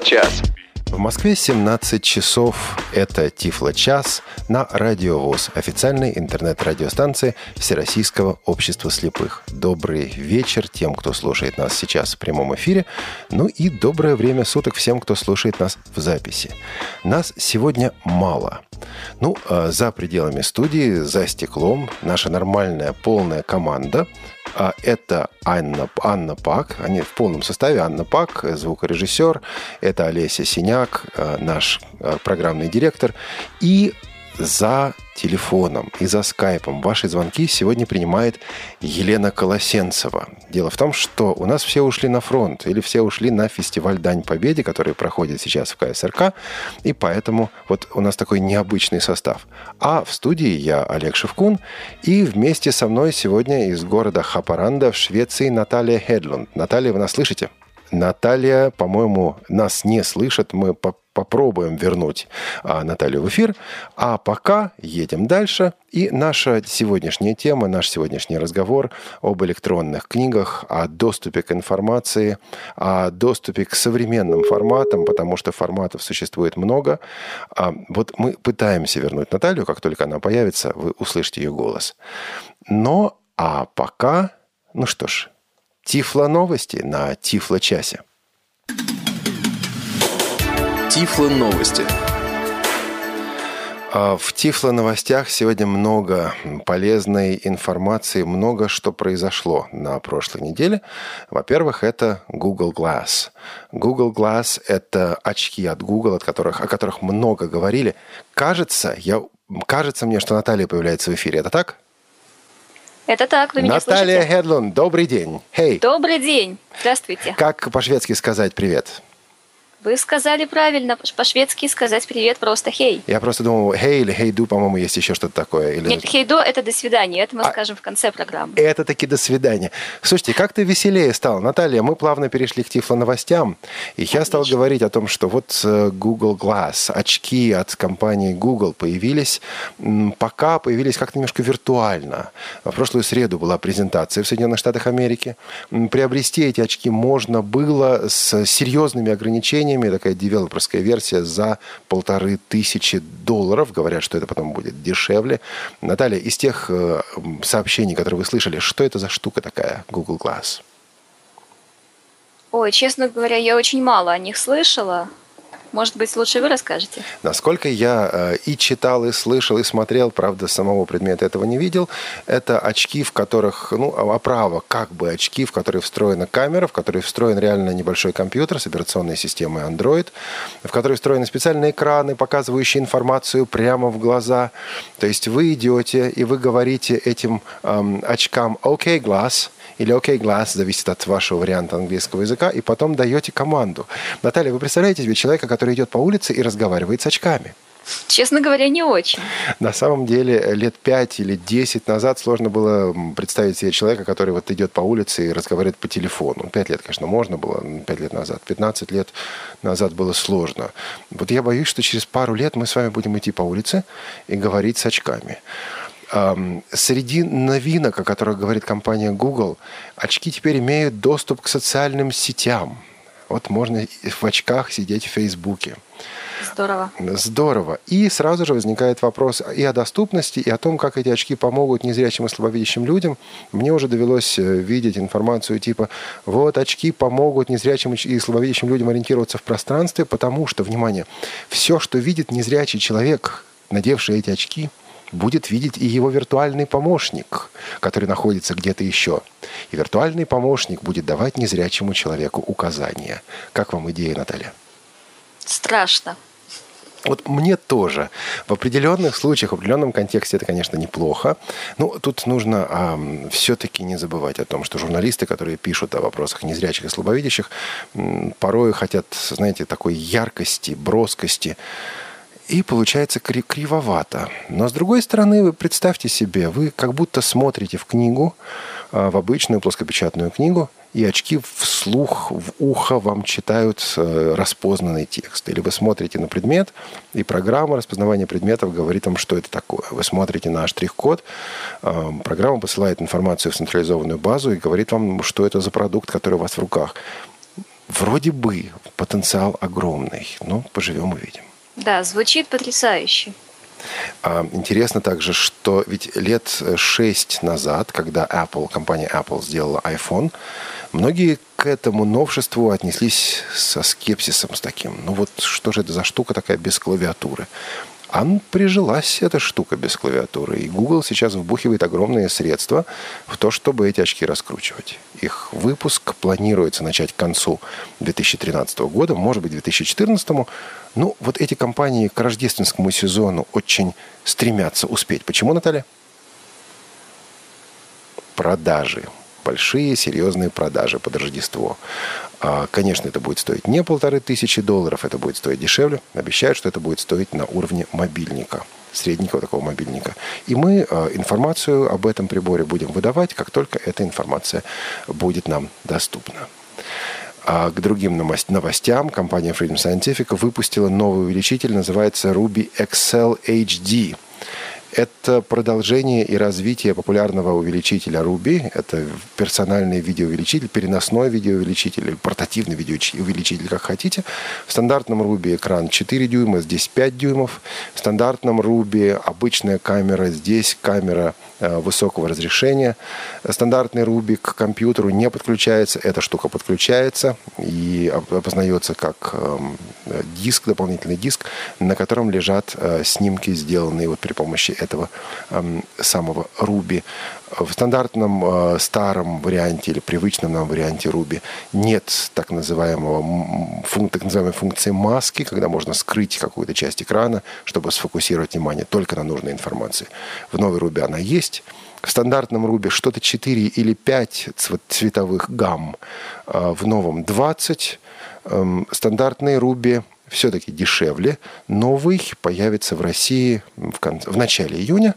Тифло-час. В Москве 17 часов. Это Тифло-час на Радио ВОЗ, официальной интернет-радиостанции Всероссийского общества слепых. Добрый вечер тем, кто слушает нас сейчас в прямом эфире. Ну и доброе время суток всем, кто слушает нас в записи. Нас сегодня мало. Ну, а за пределами студии, за стеклом, наша нормальная полная команда – а это Анна, Анна Пак, они в полном составе. Анна Пак, звукорежиссер, это Олеся Синяк, э, наш программный директор. И за телефоном и за скайпом ваши звонки сегодня принимает Елена Колосенцева. Дело в том, что у нас все ушли на фронт или все ушли на фестиваль Дань Победе, который проходит сейчас в КСРК, и поэтому вот у нас такой необычный состав. А в студии я Олег Шевкун, и вместе со мной сегодня из города Хапаранда в Швеции Наталья Хедлунд. Наталья, вы нас слышите? Наталья, по-моему, нас не слышит. Мы по попробуем вернуть а, Наталью в эфир. А пока едем дальше. И наша сегодняшняя тема, наш сегодняшний разговор об электронных книгах, о доступе к информации, о доступе к современным форматам, потому что форматов существует много. А, вот мы пытаемся вернуть Наталью, как только она появится, вы услышите ее голос. Но, а пока, ну что ж, Тифло новости на Тифло часе. Тифло новости. А, в Тифло новостях сегодня много полезной информации, много что произошло на прошлой неделе. Во-первых, это Google Glass. Google Glass – это очки от Google, от которых, о которых много говорили. Кажется, я, кажется мне, что Наталья появляется в эфире. Это так? Это так, вы меня Наталья слышите? Хедлун, добрый день. Hey. Добрый день. Здравствуйте. Как по-шведски сказать привет? Вы сказали правильно, по-шведски сказать привет просто хей. Я просто думал, хей или хейду, по-моему, есть еще что-то такое. Или... Нет, хейдо это до свидания, это мы А- скажем в конце программы. Это таки до свидания. Слушайте, как ты веселее стал, Наталья? Мы плавно перешли к Тифло новостям, и я стал Отлично. говорить о том, что вот э, Google Glass, очки от компании Google появились, пока появились как-то немножко виртуально. В прошлую среду была презентация в Соединенных Штатах Америки. Приобрести эти очки можно было с серьезными ограничениями, такая девелоперская версия за полторы тысячи долларов. Говорят, что это потом будет дешевле. Наталья, из тех э, сообщений, которые вы слышали, что это за штука такая, Google Glass? Ой, честно говоря, я очень мало о них слышала. Может быть, лучше вы расскажете? Насколько я э, и читал, и слышал, и смотрел, правда, самого предмета этого не видел, это очки, в которых, ну, оправа, как бы очки, в которые встроена камера, в которые встроен реально небольшой компьютер с операционной системой Android, в которые встроены специальные экраны, показывающие информацию прямо в глаза. То есть вы идете, и вы говорите этим эм, очкам «OK, глаз», или OK Glass, зависит от вашего варианта английского языка, и потом даете команду. Наталья, вы представляете себе человека, который идет по улице и разговаривает с очками? Честно говоря, не очень. На самом деле, лет 5 или 10 назад сложно было представить себе человека, который вот идет по улице и разговаривает по телефону. 5 лет, конечно, можно было, 5 лет назад. 15 лет назад было сложно. Вот я боюсь, что через пару лет мы с вами будем идти по улице и говорить с очками. Ам, Среди новинок, о которых говорит компания Google, очки теперь имеют доступ к социальным сетям. Вот можно в очках сидеть в Фейсбуке. Здорово. Здорово. И сразу же возникает вопрос и о доступности, и о том, как эти очки помогут незрячим и слабовидящим людям. Мне уже довелось э, видеть информацию типа, вот очки помогут незрячим и слабовидящим людям ориентироваться в пространстве, потому что, внимание, все, что видит незрячий человек, надевший эти очки, будет видеть и его виртуальный помощник, который находится где-то еще. И виртуальный помощник будет давать незрячему человеку указания. Как вам идея, Наталья? Страшно. Вот мне тоже. В определенных случаях, в определенном контексте это, конечно, неплохо. Но тут нужно все-таки не забывать о том, что журналисты, которые пишут о вопросах незрячих и слабовидящих, м, порой хотят, знаете, такой яркости, броскости. И получается кри- кривовато. Но с другой стороны, вы представьте себе, вы как будто смотрите в книгу, а, в обычную плоскопечатную книгу, и очки вслух, в ухо вам читают э, распознанный текст. Или вы смотрите на предмет, и программа распознавания предметов говорит вам, что это такое. Вы смотрите на штрих-код, э, программа посылает информацию в централизованную базу и говорит вам, что это за продукт, который у вас в руках. Вроде бы потенциал огромный, но поживем увидим. Да, звучит потрясающе. А, интересно также, что ведь лет шесть назад, когда Apple, компания Apple сделала iPhone, многие к этому новшеству отнеслись со скепсисом, с таким. Ну вот что же это за штука такая без клавиатуры? А прижилась эта штука без клавиатуры. И Google сейчас вбухивает огромные средства в то, чтобы эти очки раскручивать. Их выпуск планируется начать к концу 2013 года, может быть, 2014. Ну, вот эти компании к рождественскому сезону очень стремятся успеть. Почему, Наталья? Продажи большие, серьезные продажи под Рождество. А, конечно, это будет стоить не полторы тысячи долларов, это будет стоить дешевле. Обещают, что это будет стоить на уровне мобильника средненького такого мобильника. И мы а, информацию об этом приборе будем выдавать, как только эта информация будет нам доступна. А к другим новостям компания Freedom Scientific выпустила новый увеличитель, называется Ruby XL HD – это продолжение и развитие популярного увеличителя Ruby. Это персональный видеоувеличитель, переносной видеоувеличитель портативный видеоувеличитель, как хотите. В стандартном Ruby экран 4 дюйма, здесь 5 дюймов. В стандартном Ruby обычная камера, здесь камера высокого разрешения. Стандартный Ruby к компьютеру не подключается, эта штука подключается и опознается как эм, диск, дополнительный диск, на котором лежат э, снимки, сделанные вот при помощи этого э, самого Ruby. В стандартном э, старом варианте или привычном нам варианте Ruby нет так, называемого, так называемой функции маски, когда можно скрыть какую-то часть экрана, чтобы сфокусировать внимание только на нужной информации. В новой Ruby она есть. В стандартном Ruby что-то 4 или 5 цветовых гамм, э, в новом 20. Эм, стандартный Ruby все-таки дешевле. Новый появится в России в, конце, в начале июня.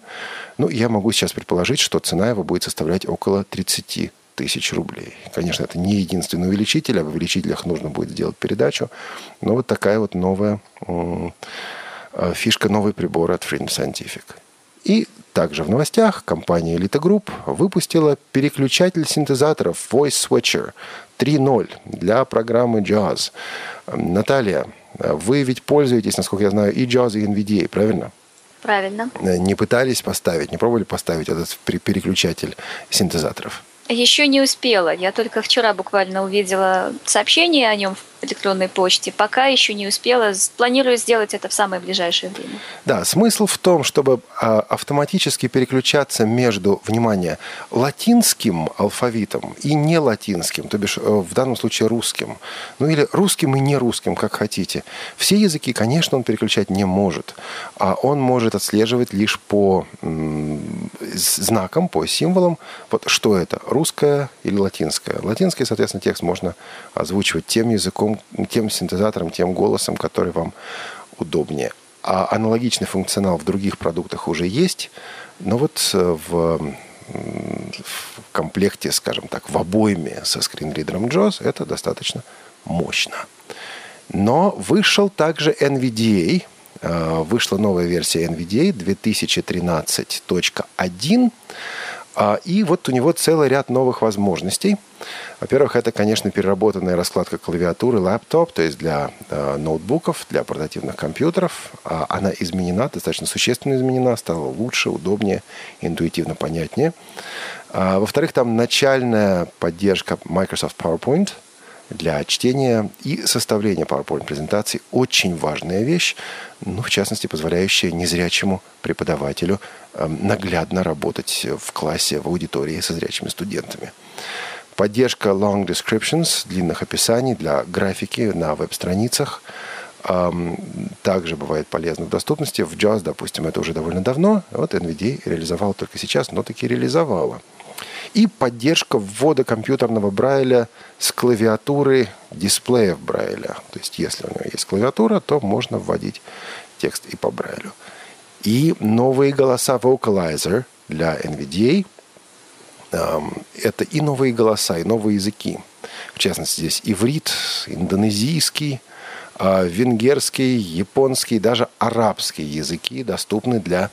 Ну, я могу сейчас предположить, что цена его будет составлять около 30 тысяч рублей. Конечно, это не единственный увеличитель, а в увеличителях нужно будет сделать передачу. Но вот такая вот новая э, фишка, новый прибор от Freedom Scientific. И также в новостях компания Elite Group выпустила переключатель синтезаторов Voice Switcher 3.0 для программы JAWS. Наталья, вы ведь пользуетесь, насколько я знаю, и JAWS, и NVDA, правильно? Правильно. Не пытались поставить, не пробовали поставить этот переключатель синтезаторов? Еще не успела. Я только вчера буквально увидела сообщение о нем в электронной почте. Пока еще не успела. Планирую сделать это в самое ближайшее время. Да, смысл в том, чтобы а, автоматически переключаться между, внимание, латинским алфавитом и не латинским, то бишь э, в данном случае русским. Ну или русским и не русским, как хотите. Все языки, конечно, он переключать не может. А он может отслеживать лишь по знакам, по символам. Вот что это? Русское или латинское? Латинский, соответственно, текст можно озвучивать тем языком, тем синтезатором, тем голосом, который вам удобнее. А аналогичный функционал в других продуктах уже есть, но вот э, в, в комплекте, скажем так, в обойме со скринридером JAWS это достаточно мощно. Но вышел также NVDA, э, вышла новая версия NVDA 2013.1, а, и вот у него целый ряд новых возможностей. Во-первых, это, конечно, переработанная раскладка клавиатуры лаптоп, то есть для э, ноутбуков, для портативных компьютеров. А она изменена, достаточно существенно изменена, стала лучше, удобнее, интуитивно понятнее. А, во-вторых, там начальная поддержка Microsoft PowerPoint – для чтения и составления PowerPoint-презентаций очень важная вещь, ну, в частности, позволяющая незрячему преподавателю э, наглядно работать в классе, в аудитории со зрячими студентами. Поддержка long descriptions, длинных описаний для графики на веб-страницах эм, также бывает полезно в доступности. В JAWS, допустим, это уже довольно давно. Вот NVIDIA реализовала только сейчас, но таки реализовала – и поддержка ввода компьютерного Брайля с клавиатуры дисплеев Брайля. То есть, если у него есть клавиатура, то можно вводить текст и по Брайлю. И новые голоса Vocalizer для NVDA. Эм, это и новые голоса, и новые языки. В частности, здесь иврит, индонезийский, э, венгерский, японский, даже арабский языки доступны для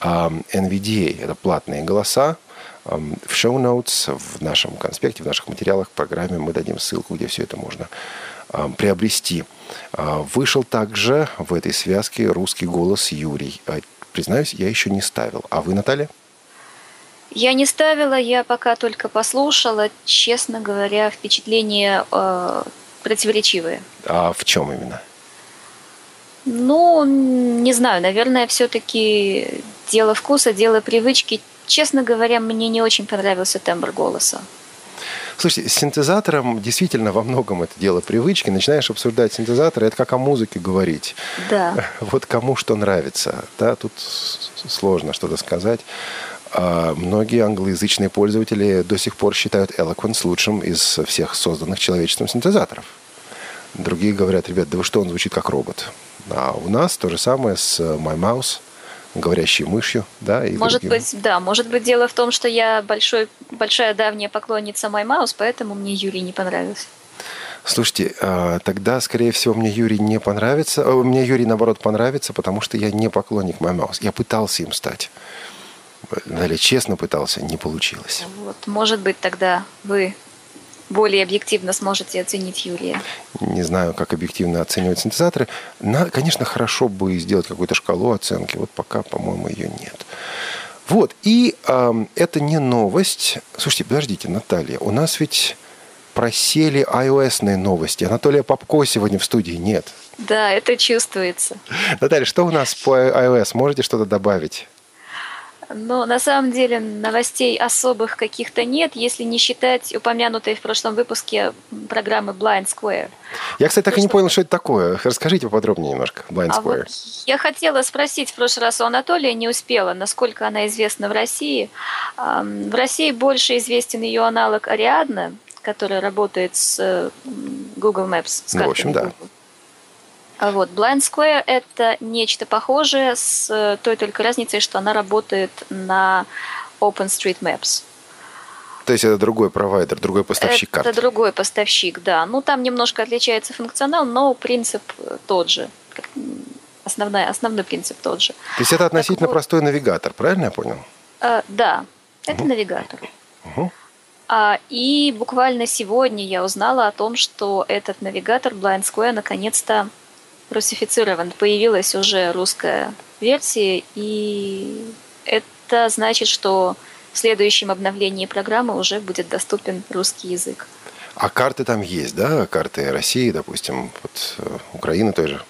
NVDA. Это платные голоса, В шоу-ноутс, в нашем конспекте, в наших материалах, в программе мы дадим ссылку, где все это можно приобрести. А, вышел также в этой связке русский голос Юрий. А, признаюсь, я еще не ставил. А вы, Наталья? Я не ставила, я пока только послушала. Честно говоря, впечатления э, противоречивые. А в чем именно? Ну, не знаю, наверное, все-таки дело вкуса, дело привычки. Честно говоря, мне не очень понравился тембр голоса. Слушайте, с синтезатором действительно во многом это дело привычки. Начинаешь обсуждать синтезаторы, это как о музыке говорить. Да. Вот кому что нравится. Да, тут сложно что-то сказать. А многие англоязычные пользователи до сих пор считают Eloquence лучшим из всех созданных человечеством синтезаторов. Другие говорят, ребят, да вы что, он звучит как робот. А у нас то же самое с My Mouse, говорящей мышью, да, и Может другим. быть, да, может быть дело в том, что я большой, большая давняя поклонница Mouse, поэтому мне Юрий не понравился. Слушайте, а, тогда, скорее всего, мне Юрий не понравится. Мне Юрий, наоборот, понравится, потому что я не поклонник Mouse. Я пытался им стать. Далее, честно пытался, не получилось. Вот, может быть, тогда вы более объективно сможете оценить Юрия? Не знаю, как объективно оценивать синтезаторы. На, конечно, хорошо бы сделать какую-то шкалу оценки. Вот пока, по-моему, ее нет. Вот, и э, это не новость. Слушайте, подождите, Наталья, у нас ведь просели iOS-ные новости. Анатолия Попко сегодня в студии нет. Да, это чувствуется. Наталья, что у нас по iOS? Можете что-то добавить? Но на самом деле новостей особых каких-то нет, если не считать упомянутой в прошлом выпуске программы Blind Square. Я, кстати, так и не понял, что это такое. Расскажите поподробнее немножко. Blind а Square. Вот я хотела спросить в прошлый раз у Анатолия, не успела, насколько она известна в России. В России больше известен ее аналог Ариадна, который работает с Google Maps. С ну, в общем, да. Google. А вот Blind Square – это нечто похожее с э, той только разницей, что она работает на OpenStreetMaps. То есть это другой провайдер, другой поставщик это карт? Это другой поставщик, да. Ну, там немножко отличается функционал, но принцип э, тот же. Основной, основной принцип тот же. То есть это относительно вот, простой навигатор, правильно я понял? Э, да, это угу. навигатор. Угу. А, и буквально сегодня я узнала о том, что этот навигатор Blind Square наконец-то русифицирован. Появилась уже русская версия, и это значит, что в следующем обновлении программы уже будет доступен русский язык. А карты там есть, да? Карты России, допустим, вот э, Украины той же?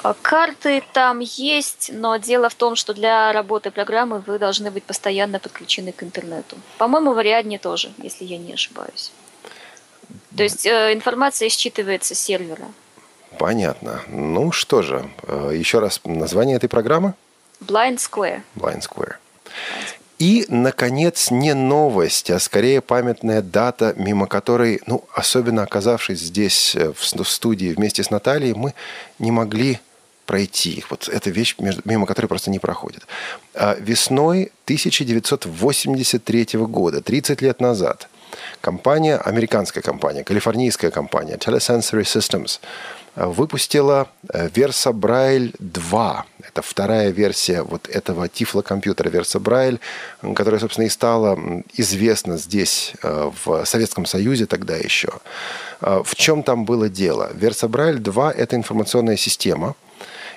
А карты там есть, но дело в том, что для работы программы вы должны быть постоянно подключены к интернету. По-моему, в Ариадне тоже, если я не ошибаюсь. То есть э, информация считывается с сервера. Понятно. Ну что же, э, еще раз название этой программы? Blind Square. Blind Square. И, наконец, не новость, а скорее памятная дата, мимо которой, ну, особенно оказавшись здесь, э, в студии вместе с Натальей, мы не могли пройти. Вот эта вещь, мимо которой просто не проходит. А весной 1983 года, 30 лет назад, компания, американская компания, калифорнийская компания Telesensory Systems – выпустила э, Versa Braille 2. Это вторая версия вот этого тифлокомпьютера Versa Braille, которая, собственно, и стала известна здесь, э, в Советском Союзе тогда еще. Э, в чем там было дело? Versa Braille 2 – это информационная система.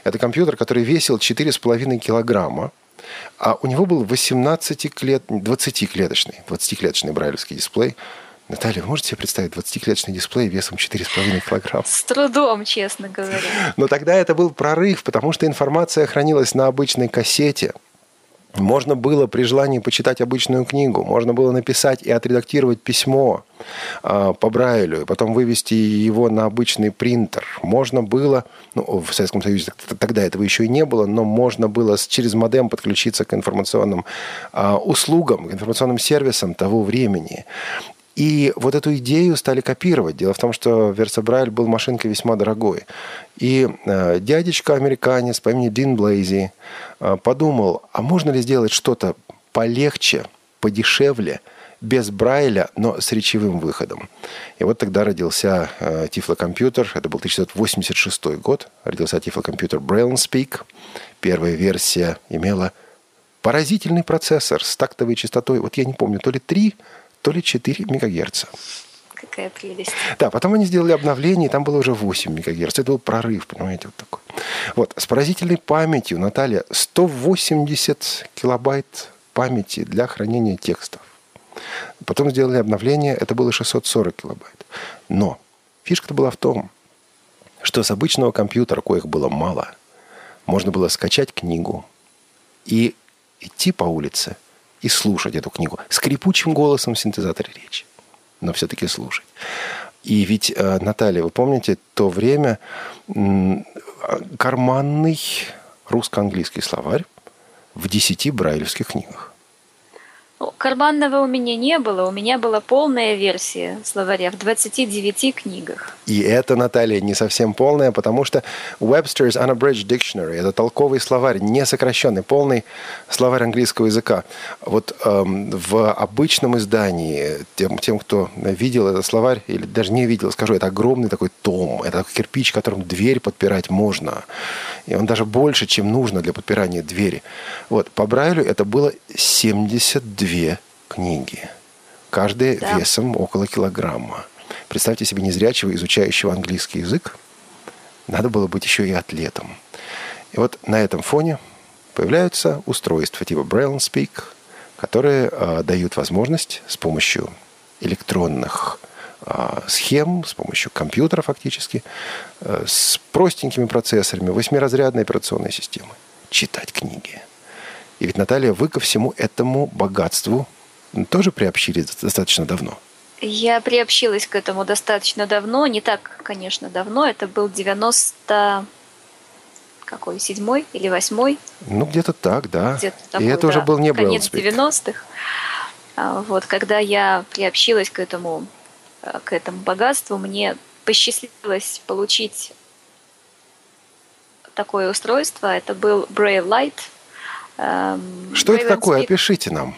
Это компьютер, который весил 4,5 килограмма. А у него был 18-клет... 20-клеточный, 20-клеточный брайлевский дисплей – Наталья, вы можете себе представить 20-клеточный дисплей весом 4,5 килограмм? С трудом, честно говоря. Но тогда это был прорыв, потому что информация хранилась на обычной кассете. Можно было при желании почитать обычную книгу, можно было написать и отредактировать письмо э, по Брайлю, и потом вывести его на обычный принтер. Можно было, ну, в Советском Союзе тогда этого еще и не было, но можно было через модем подключиться к информационным э, услугам, к информационным сервисам того времени. И вот эту идею стали копировать. Дело в том, что Версабрайль был машинкой весьма дорогой. И э, дядечка американец по имени Дин Блейзи э, подумал, а можно ли сделать что-то полегче, подешевле, без Брайля, но с речевым выходом. И вот тогда родился э, тифлокомпьютер. Это был 1986 год. Родился тифлокомпьютер Braille Speak. Первая версия имела Поразительный процессор с тактовой частотой, вот я не помню, то ли 3, то ли 4 мегагерца. Какая прелесть. Да, потом они сделали обновление, и там было уже 8 мегагерц. Это был прорыв, понимаете, вот такой. Вот, с поразительной памятью, Наталья, 180 килобайт памяти для хранения текстов. Потом сделали обновление, это было 640 килобайт. Но фишка-то была в том, что с обычного компьютера, коих было мало, можно было скачать книгу и идти по улице и слушать эту книгу скрипучим голосом в синтезаторе речи. Но все-таки слушать. И ведь, э, Наталья, вы помните то время карманный русско-английский словарь в десяти брайлевских книгах. Ну, карманного у меня не было, у меня была полная версия словаря в 29 книгах. И это, Наталья, не совсем полная, потому что Webster's Unabridged Dictionary – это толковый словарь, не сокращенный, полный словарь английского языка. Вот эм, в обычном издании, тем, тем, кто видел этот словарь, или даже не видел, скажу, это огромный такой том, это кирпич, которым дверь подпирать можно. И он даже больше, чем нужно для подпирания двери. Вот, по Брайлю это было 72 две книги, каждая да. весом около килограмма. Представьте себе незрячего, изучающего английский язык. Надо было быть еще и атлетом. И вот на этом фоне появляются устройства типа Braille Speak, которые э, дают возможность с помощью электронных э, схем, с помощью компьютера фактически, э, с простенькими процессорами, восьмиразрядной операционной системы читать книги. И ведь, Наталья, вы ко всему этому богатству тоже приобщились достаточно давно. Я приобщилась к этому достаточно давно, не так, конечно, давно. Это был 90 какой, седьмой или восьмой? Ну, где-то так, да. Где-то такой, И это да, уже был не Конец 90-х. А, вот, когда я приобщилась к этому, э, к этому богатству, мне посчастливилось получить такое устройство. Это был Brave Light – Эм, Что это такое? Опишите нам.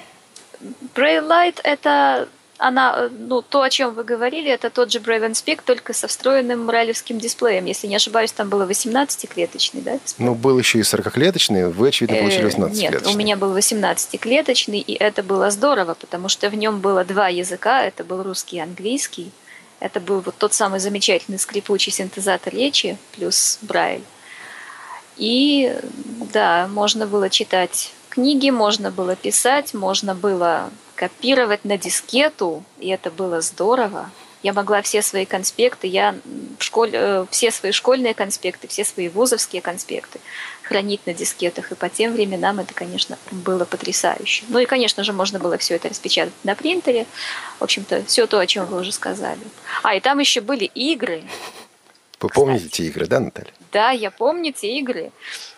Brave Light – это она, ну, то, о чем вы говорили, это тот же Brave Speak, только со встроенным моралевским дисплеем. Если не ошибаюсь, там было 18-клеточный, да? Дисплей? Ну, был еще и 40-клеточный, вы, очевидно, получили 18-клеточный. Э, нет, у меня был 18-клеточный, и это было здорово, потому что в нем было два языка, это был русский и английский. Это был вот тот самый замечательный скрипучий синтезатор речи плюс Брайль. И да, можно было читать книги, можно было писать, можно было копировать на дискету, и это было здорово. Я могла все свои конспекты, я в школе, э, все свои школьные конспекты, все свои вузовские конспекты хранить на дискетах. И по тем временам это, конечно, было потрясающе. Ну и, конечно же, можно было все это распечатать на принтере. В общем-то, все то, о чем вы уже сказали. А, и там еще были игры. Вы помните эти игры, да, Наталья? Да, я помню те игры.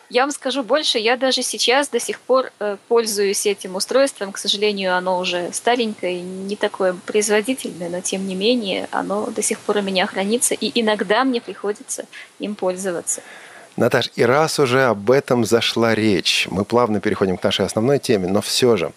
Я вам скажу больше, я даже сейчас до сих пор э, пользуюсь этим устройством. К сожалению, оно уже старенькое, не такое производительное, но тем не менее оно до сих пор у меня хранится, и иногда мне приходится им пользоваться. Наташ, и раз уже об этом зашла речь, мы плавно переходим к нашей основной теме, но все же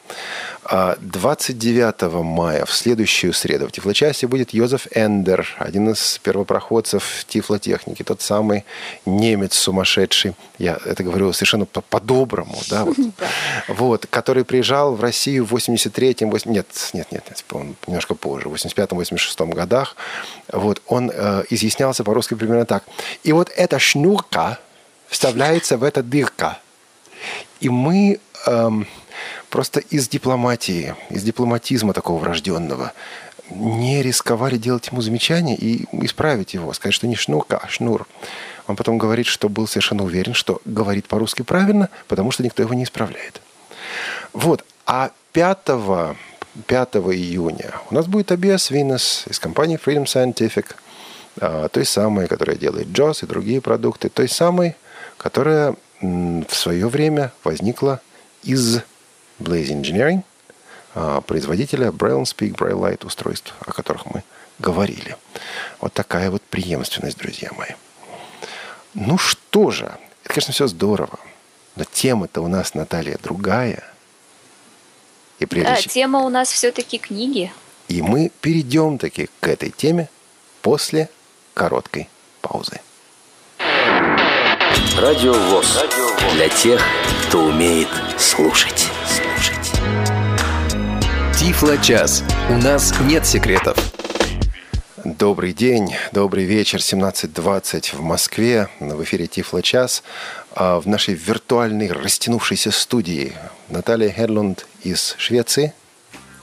29 а, мая, в следующую среду, в Тифлочасе будет Йозеф Эндер, один из первопроходцев тифлотехники, тот самый немец сумасшедший, я это говорю совершенно по-доброму, да, вот, вот, который приезжал в Россию в 83-м, нет, нет, нет, нет, он немножко позже, в 85-86 годах, вот, он э, изъяснялся по-русски примерно так. И вот эта шнурка, вставляется в эта дырка. И мы эм, просто из дипломатии, из дипломатизма такого врожденного не рисковали делать ему замечание и исправить его, сказать, что не шнурка, а шнур. Он потом говорит, что был совершенно уверен, что говорит по-русски правильно, потому что никто его не исправляет. Вот. А 5, 5 июня у нас будет Абиас Винес из компании Freedom Scientific, а, той самой, которая делает JOS и другие продукты, той самой, которая в свое время возникла из Blaze Engineering, а, производителя Braille Speak, Braille Light устройств, о которых мы говорили. Вот такая вот преемственность, друзья мои. Ну что же, это, конечно, все здорово, но тема-то у нас, Наталья, другая. И прежде да, тема у нас все-таки книги. И мы перейдем таки к этой теме после короткой паузы. Радио ВОЗ. Для тех, кто умеет слушать. Тифло-час. У нас нет секретов. Добрый день, добрый вечер, 17.20 в Москве, в эфире Тифло час. А в нашей виртуальной растянувшейся студии Наталья Херлунд из Швеции.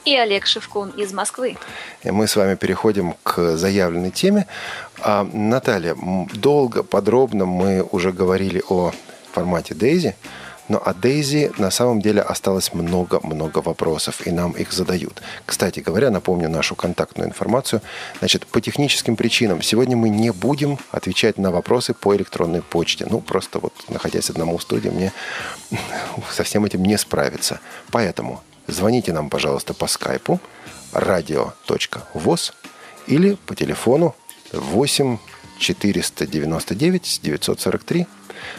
И Олег Шевкун из Москвы. И мы с вами переходим к заявленной теме. А, Наталья, долго, подробно мы уже говорили о формате Дейзи. Но о Дейзи на самом деле осталось много-много вопросов, и нам их задают. Кстати говоря, напомню нашу контактную информацию. Значит, по техническим причинам сегодня мы не будем отвечать на вопросы по электронной почте. Ну, просто вот, находясь одному в студии, мне со всем этим не справиться. Поэтому звоните нам, пожалуйста, по скайпу radio.voz или по телефону 8 499 943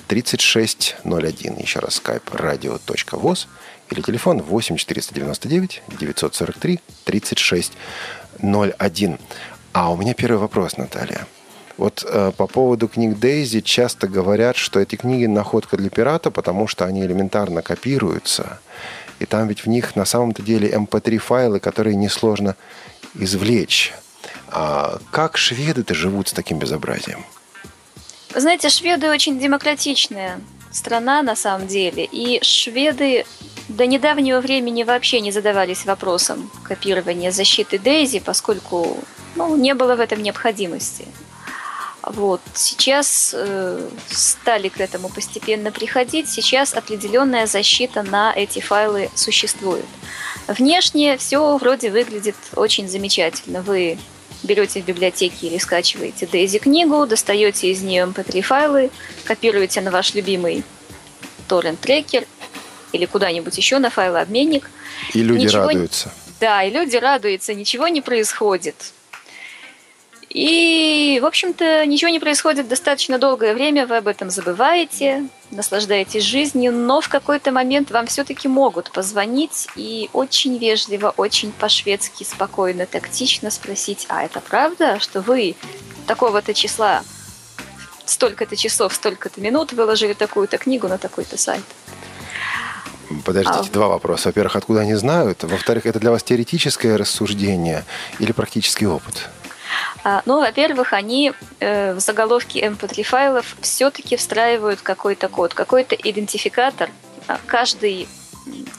3601. Еще раз, skype radio.voz или телефон 8 499 943 3601. А у меня первый вопрос, Наталья. Вот э, по поводу книг Дейзи часто говорят, что эти книги находка для пирата, потому что они элементарно копируются. И там ведь в них на самом-то деле MP3 эм файлы, которые несложно извлечь. А как шведы-то живут с таким безобразием? Знаете, шведы очень демократичная страна на самом деле, и шведы до недавнего времени вообще не задавались вопросом копирования защиты Дейзи, поскольку ну, не было в этом необходимости. Вот. Сейчас э, стали к этому постепенно приходить. Сейчас определенная защита на эти файлы существует. Внешне все вроде выглядит очень замечательно. Вы берете в библиотеке или скачиваете Дейзи книгу, достаете из нее mp3 эм файлы, копируете на ваш любимый торрент-трекер или куда-нибудь еще на файлообменник. И люди ничего... радуются. Да, и люди радуются, ничего не происходит. И, в общем-то, ничего не происходит достаточно долгое время, вы об этом забываете, наслаждаетесь жизнью, но в какой-то момент вам все-таки могут позвонить и очень вежливо, очень по-шведски, спокойно, тактично спросить, а это правда, что вы такого-то числа, столько-то часов, столько-то минут выложили такую-то книгу на такой-то сайт? Подождите, а... два вопроса. Во-первых, откуда они знают? Во-вторых, это для вас теоретическое рассуждение или практический опыт? А, ну, во-первых, они э, в заголовке mp3 файлов все-таки встраивают какой-то код, какой-то идентификатор. А, каждый,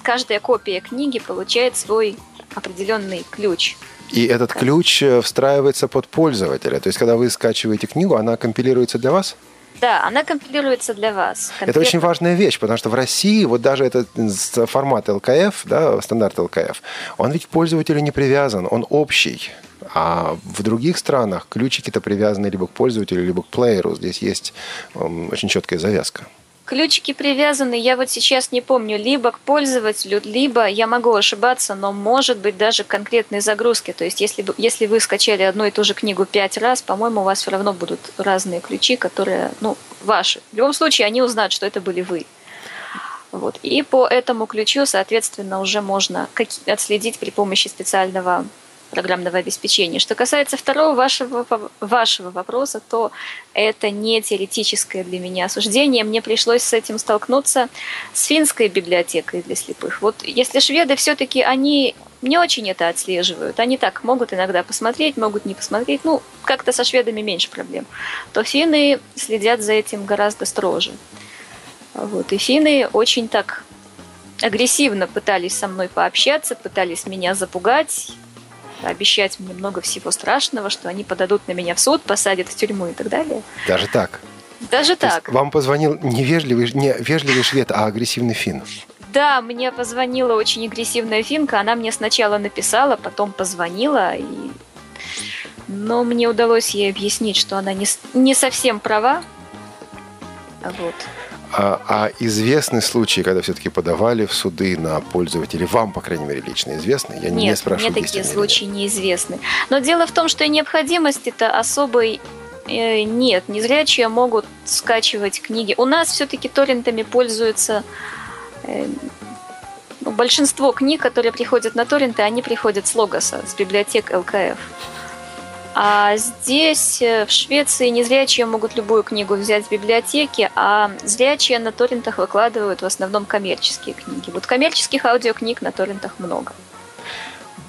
каждая копия книги получает свой определенный ключ. И этот ключ э, встраивается под пользователя. То есть, когда вы скачиваете книгу, она компилируется для вас? Да, она компилируется для вас. Конкретно. Это очень важная вещь, потому что в России вот даже этот формат ЛКФ, да, стандарт ЛКФ, он ведь к пользователю не привязан, он общий. А в других странах ключики-то привязаны либо к пользователю, либо к плееру. Здесь есть очень четкая завязка. Ключики привязаны, я вот сейчас не помню, либо к пользователю, либо, я могу ошибаться, но может быть даже к конкретной загрузке. То есть если, если вы скачали одну и ту же книгу пять раз, по-моему, у вас все равно будут разные ключи, которые, ну, ваши. В любом случае, они узнают, что это были вы. Вот. И по этому ключу, соответственно, уже можно отследить при помощи специального программного обеспечения. Что касается второго вашего, вашего вопроса, то это не теоретическое для меня осуждение. Мне пришлось с этим столкнуться с финской библиотекой для слепых. Вот если шведы все-таки они не очень это отслеживают, они так могут иногда посмотреть, могут не посмотреть, ну, как-то со шведами меньше проблем, то финны следят за этим гораздо строже. Вот. И финны очень так агрессивно пытались со мной пообщаться, пытались меня запугать, обещать мне много всего страшного, что они подадут на меня в суд, посадят в тюрьму и так далее. Даже так? Даже То так. Вам позвонил не вежливый, не вежливый швед, а агрессивный фин. Да, мне позвонила очень агрессивная финка. Она мне сначала написала, потом позвонила. И... Но мне удалось ей объяснить, что она не, не совсем права. Вот. А, а известны случаи, когда все-таки подавали в суды на пользователей? Вам, по крайней мере, лично известны? Я Нет, не спрашиваю, мне такие случаи неизвестны. Но дело в том, что необходимости-то особой э, нет. Незрячие могут скачивать книги. У нас все-таки торрентами пользуются э, ну, большинство книг, которые приходят на торренты, они приходят с Логоса, с библиотек ЛКФ. А здесь, э, в Швеции, незрячие могут любую книгу взять в библиотеке, а зрячие на торрентах выкладывают в основном коммерческие книги. Вот коммерческих аудиокниг на торрентах много.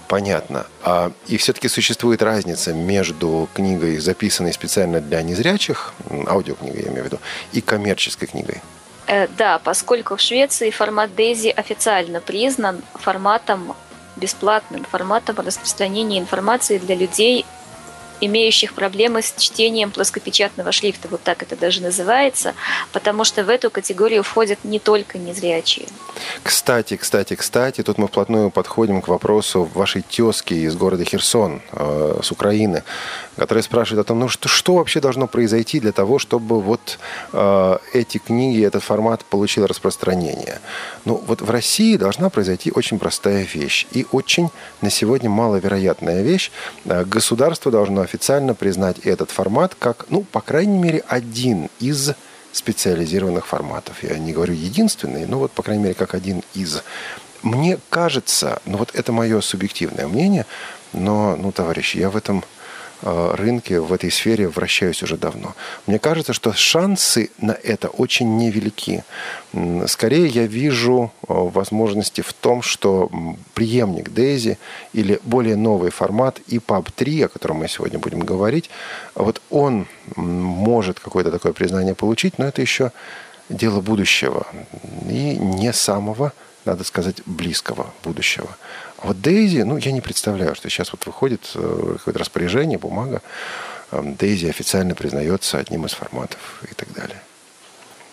Понятно. А, и все-таки существует разница между книгой, записанной специально для незрячих, аудиокнигой я имею в виду, и коммерческой книгой? Э, да, поскольку в Швеции формат Дейзи официально признан форматом бесплатным, форматом распространения информации для людей имеющих проблемы с чтением плоскопечатного шрифта, вот так это даже называется, потому что в эту категорию входят не только незрячие. Кстати, кстати, кстати, тут мы вплотную подходим к вопросу вашей тезки из города Херсон, э, с Украины, которая спрашивает о том, ну что, что вообще должно произойти для того, чтобы вот э, эти книги, этот формат получил распространение. Ну вот в России должна произойти очень простая вещь и очень на сегодня маловероятная вещь. Э, государство должно официально признать этот формат как, ну, по крайней мере, один из специализированных форматов. Я не говорю единственный, но вот, по крайней мере, как один из. Мне кажется, ну вот это мое субъективное мнение, но, ну, товарищи, я в этом Э, рынке, в этой сфере вращаюсь уже давно. Мне кажется, что шансы на это очень невелики. Скорее я вижу э, возможности в том, что преемник Дейзи или более новый формат EPUB 3, о котором мы сегодня будем говорить, вот он может какое-то такое признание получить, но это еще дело будущего и не самого, надо сказать, близкого будущего. А вот Дейзи, ну, я не представляю, что сейчас вот выходит э, какое-то распоряжение, бумага, Дейзи официально признается одним из форматов и так далее.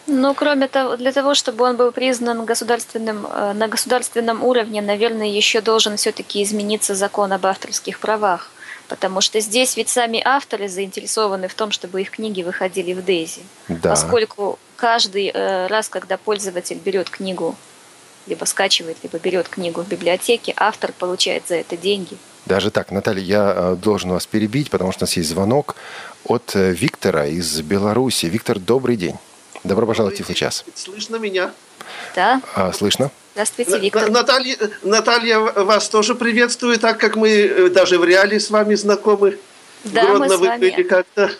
Ну, кроме того, для того, чтобы он был признан государственным, э, на государственном уровне, наверное, еще должен все-таки измениться закон об авторских правах. Потому что здесь ведь сами авторы заинтересованы в том, чтобы их книги выходили в Дейзи. Да. Поскольку каждый э, раз, когда пользователь берет книгу либо скачивает, либо берет книгу в библиотеке, автор получает за это деньги. Даже так, Наталья, я э, должен вас перебить, потому что у нас есть звонок от э, Виктора из Беларуси. Виктор, добрый день. Добро пожаловать в час. Слышно меня? Да. А, слышно? Здравствуйте, Виктор. Наталья, Наталья вас тоже приветствую, так как мы э, даже в реале с вами знакомы. Да, Гродно мы с вами. как-то.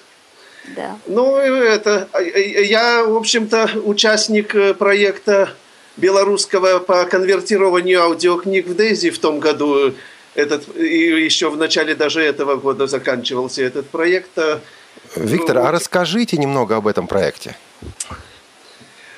Да. Ну, это, я, в общем-то, участник проекта белорусского по конвертированию аудиокниг в Дейзи в том году. Этот, и еще в начале даже этого года заканчивался этот проект. Виктор, ну, а расскажите немного об этом проекте.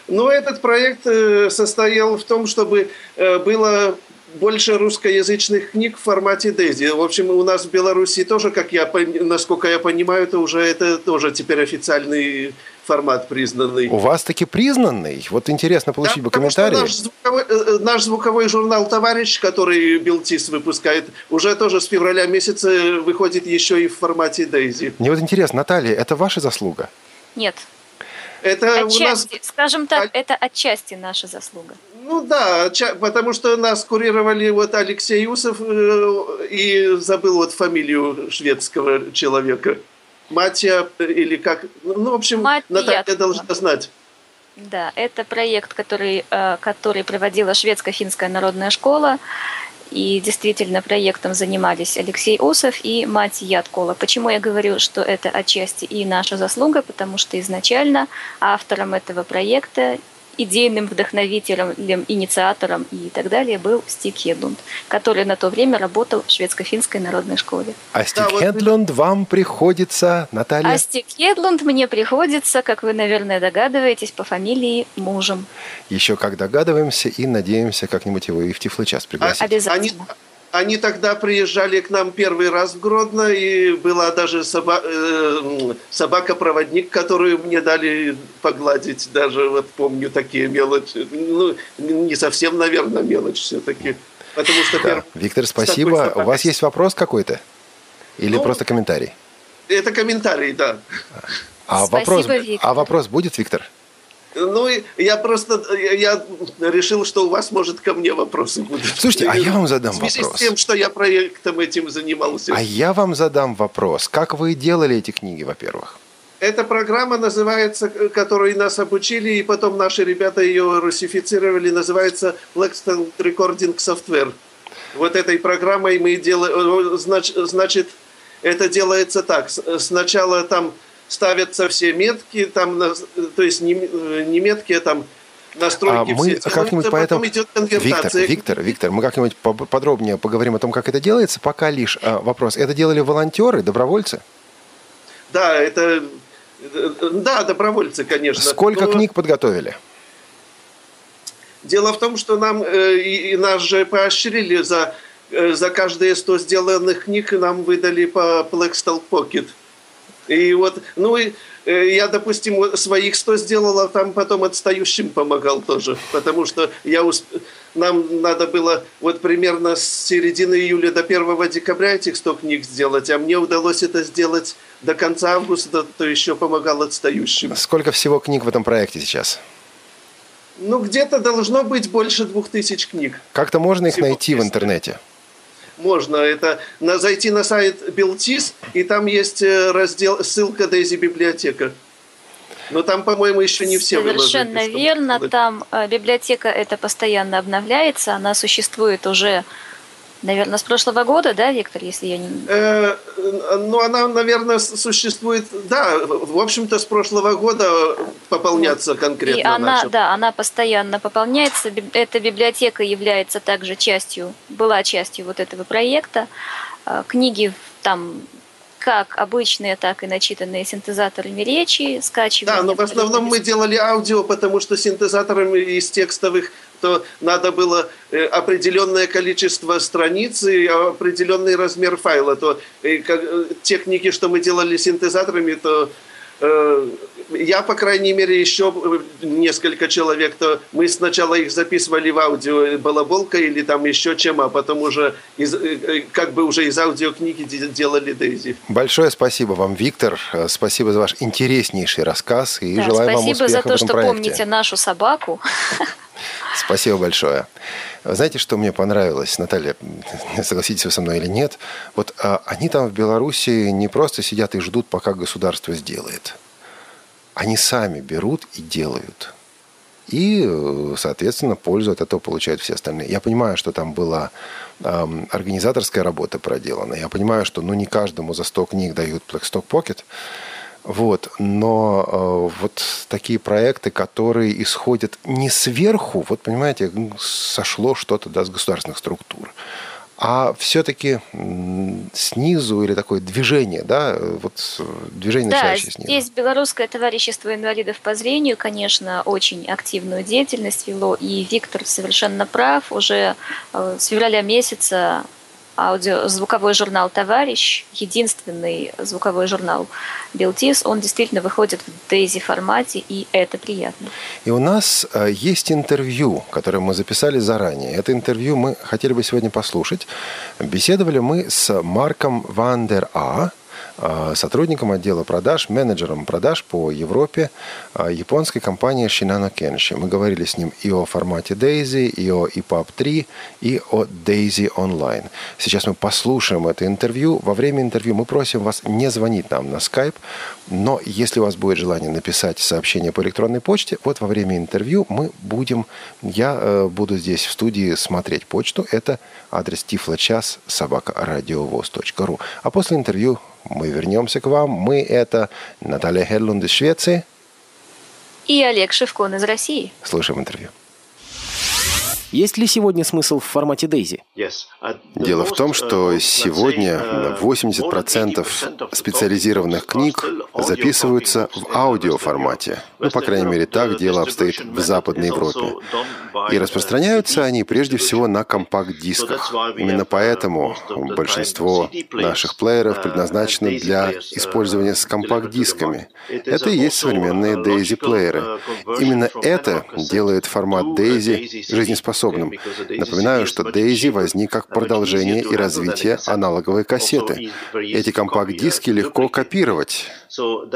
Ну, этот проект э, состоял в том, чтобы э, было больше русскоязычных книг в формате Дейзи. В общем, у нас в Беларуси тоже, как я, насколько я понимаю, это уже это тоже теперь официальный формат признанный. У вас таки признанный? Вот интересно получить да, бы комментарий. Наш звуковой, э, э, наш звуковой журнал «Товарищ», который Белтис выпускает, уже тоже с февраля месяца выходит еще и в формате Дейзи. Мне вот интересно, Наталья, это ваша заслуга? Нет. Это отчасти, у нас... скажем так, это отчасти наша заслуга. Ну да, потому что нас курировали вот Алексей Юсов э, и забыл вот фамилию шведского человека. Матья или как? Ну, в общем, Матья. Наталья должна знать. Да, это проект, который, э, который проводила шведско-финская народная школа. И действительно проектом занимались Алексей Усов и мать Яткола. Почему я говорю, что это отчасти и наша заслуга? Потому что изначально автором этого проекта идейным вдохновителем, инициатором и так далее был Стив Хедлунд, который на то время работал в шведско-финской народной школе. А Стив да, Хедлунд вот... вам приходится, Наталья? А Стив Хедлунд мне приходится, как вы, наверное, догадываетесь, по фамилии мужем. Еще как догадываемся и надеемся как-нибудь его и в Тифлочас пригласить. Обязательно. Они... Тогда приезжали к нам первый раз в Гродно, и была даже соба- э, собака-проводник, которую мне дали погладить. Даже вот помню такие мелочи. Ну, не совсем, наверное, мелочь все-таки. Потому что да. Виктор, спасибо. У вас есть вопрос какой-то? Или ну, просто комментарий? Это комментарий, да. А, Спасибо, вопрос, Виктор. а вопрос будет, Виктор? Ну, я просто я решил, что у вас, может, ко мне вопросы будут. Слушайте, а я вам задам вопрос. В связи вопрос. с тем, что я проектом этим занимался. А я вам задам вопрос. Как вы делали эти книги, во-первых? Эта программа называется, которой нас обучили, и потом наши ребята ее русифицировали, называется Blackstone Recording Software. Вот этой программой мы делаем, значит, это делается так. Сначала там ставятся все метки, там, то есть не, не метки, а там настройки а мы как-нибудь по этому... идет конвертация. Виктор, Виктор, Виктор, мы как-нибудь подробнее поговорим о том, как это делается. Пока лишь а, вопрос. Это делали волонтеры, добровольцы? Да, это... Да, добровольцы, конечно. Сколько Но... книг подготовили? Дело в том, что нам э, и, и нас же поощрили за, э, за каждые 100 сделанных книг, нам выдали по Blackstall Pocket. И вот, ну и э, я, допустим, своих 100 сделал, а там потом отстающим помогал тоже, потому что я усп... нам надо было вот примерно с середины июля до 1 декабря этих 100 книг сделать, а мне удалось это сделать до конца августа, то еще помогал отстающим. Сколько всего книг в этом проекте сейчас? Ну, где-то должно быть больше двух тысяч книг. Как-то можно их найти в интернете? Можно. Это на, зайти на сайт Белтис, и там есть э, раздел, ссылка Дейзи библиотека. Но там, по-моему, еще не все Совершенно выложили, верно. Там э, библиотека эта постоянно обновляется. Она существует уже Наверное, с прошлого года, да, Виктор, если я не... Э, ну, она, наверное, существует, да, в общем-то, с прошлого года пополняться конкретно И она, наша. да, она постоянно пополняется. Эта библиотека является также частью, была частью вот этого проекта. Э, книги там как обычные, так и начитанные синтезаторами речи, скачивания. Да, но в основном мы делали аудио, потому что синтезаторами из текстовых то надо было э, определенное количество страниц и определенный размер файла. То э, как, э, те книги, что мы делали синтезаторами, то я, по крайней мере, еще несколько человек, то мы сначала их записывали в аудио балаболка или там еще чем, а потом уже из, как бы уже из аудиокниги делали Дейзи. Большое спасибо вам, Виктор. Спасибо за ваш интереснейший рассказ и да, желаю вам успехов Спасибо за то, что проекте. помните нашу собаку. Спасибо большое. Знаете, что мне понравилось, Наталья, согласитесь вы со мной или нет? Вот а, они там в Беларуси не просто сидят и ждут, пока государство сделает. Они сами берут и делают. И, соответственно, пользу от этого получают все остальные. Я понимаю, что там была э, организаторская работа проделана. Я понимаю, что ну, не каждому за 100 книг дают Blackstock Pocket. Вот. Но э, вот такие проекты, которые исходят не сверху, вот понимаете, сошло что-то да, с государственных структур, а все-таки снизу или такое движение, да, вот движение, да, начинающее снизу. здесь Белорусское товарищество инвалидов по зрению, конечно, очень активную деятельность вело, и Виктор совершенно прав, уже э, с февраля месяца аудио, звуковой журнал «Товарищ», единственный звуковой журнал «Белтис», он действительно выходит в Дейзи формате, и это приятно. И у нас э, есть интервью, которое мы записали заранее. Это интервью мы хотели бы сегодня послушать. Беседовали мы с Марком Вандер А, сотрудником отдела продаж, менеджером продаж по Европе а, японской компании Shinano Kenshi. Мы говорили с ним и о формате Daisy, и о EPUB 3, и о Daisy Online. Сейчас мы послушаем это интервью. Во время интервью мы просим вас не звонить нам на Skype, но если у вас будет желание написать сообщение по электронной почте, вот во время интервью мы будем, я э, буду здесь в студии смотреть почту. Это адрес тифлочас собака радиовоз.ру. А после интервью мы вернемся к вам. Мы это Наталья Херлунд из Швеции. И Олег Шевкон из России. Слушаем интервью. Есть ли сегодня смысл в формате Дейзи? Дело в том, что сегодня 80% специализированных книг записываются в аудиоформате. Ну, по крайней мере, так дело обстоит в Западной Европе. И распространяются они прежде всего на компакт-дисках. Именно поэтому большинство наших плееров предназначено для использования с компакт-дисками. Это и есть современные Daisy-плееры. Именно это делает формат Daisy жизнеспособным. Напоминаю, что Daisy возник как продолжение и развитие аналоговой кассеты. Эти компакт-диски легко копировать.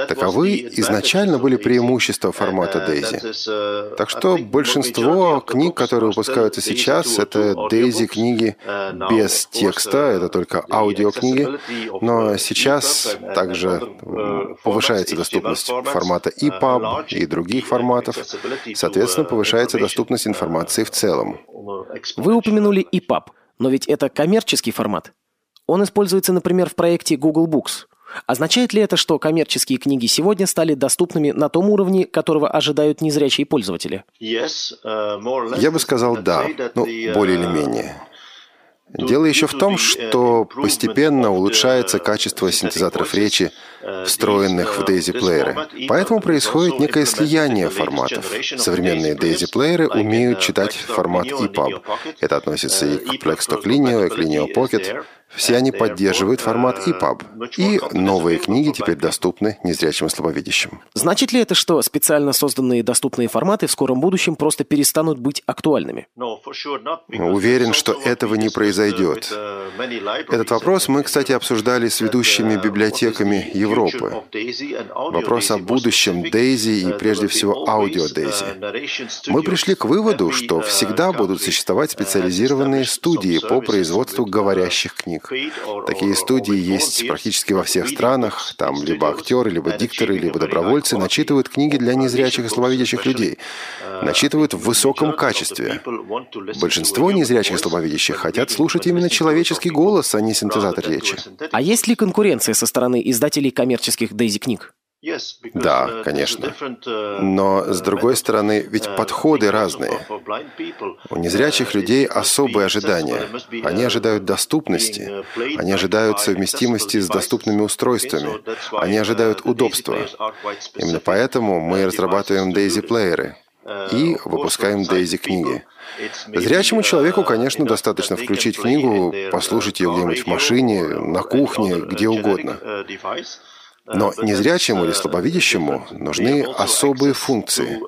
Таковы изначально были преимущества формата Daisy. Так что большинство книг, которые выпускаются сейчас, это Daisy книги без текста, это только аудиокниги, но сейчас также повышается доступность формата EPUB и других форматов, соответственно, повышается доступность информации в целом. Вы упомянули EPUB, но ведь это коммерческий формат. Он используется, например, в проекте Google Books. Означает ли это, что коммерческие книги сегодня стали доступными на том уровне, которого ожидают незрячие пользователи? Я бы сказал «да», ну, более или менее. Дело еще в том, что постепенно улучшается качество синтезаторов речи, встроенных в DAISY-плееры. Поэтому происходит некое слияние форматов. Современные DAISY-плееры умеют читать формат EPUB. Это относится и к Plextalk Lineo, и к Lineo Pocket. Все они поддерживают формат EPUB. И новые книги теперь доступны незрячим и слабовидящим. Значит ли это, что специально созданные доступные форматы в скором будущем просто перестанут быть актуальными? Уверен, что этого не произойдет. Этот вопрос мы, кстати, обсуждали с ведущими библиотеками Европы. Вопрос о будущем Дейзи и, прежде всего, аудио Дейзи. Мы пришли к выводу, что всегда будут существовать специализированные студии по производству говорящих книг. Такие студии есть практически во всех странах. Там либо актеры, либо дикторы, либо добровольцы начитывают книги для незрячих и слабовидящих людей. Начитывают в высоком качестве. Большинство незрячих и слабовидящих хотят слушать именно человеческий голос, а не синтезатор речи. А есть ли конкуренция со стороны издателей коммерческих Дейзи книг? Да, uh, конечно. Uh, Но, с другой стороны, ведь uh, подходы разные. У незрячих людей особые ожидания. Они ожидают доступности, они ожидают совместимости с доступными устройствами, они ожидают удобства. Именно поэтому мы разрабатываем Daisy-плееры и выпускаем Daisy-книги. Зрячему человеку, конечно, достаточно включить книгу, послушать ее где-нибудь в машине, на кухне, где угодно. Но незрячему или слабовидящему нужны особые функции.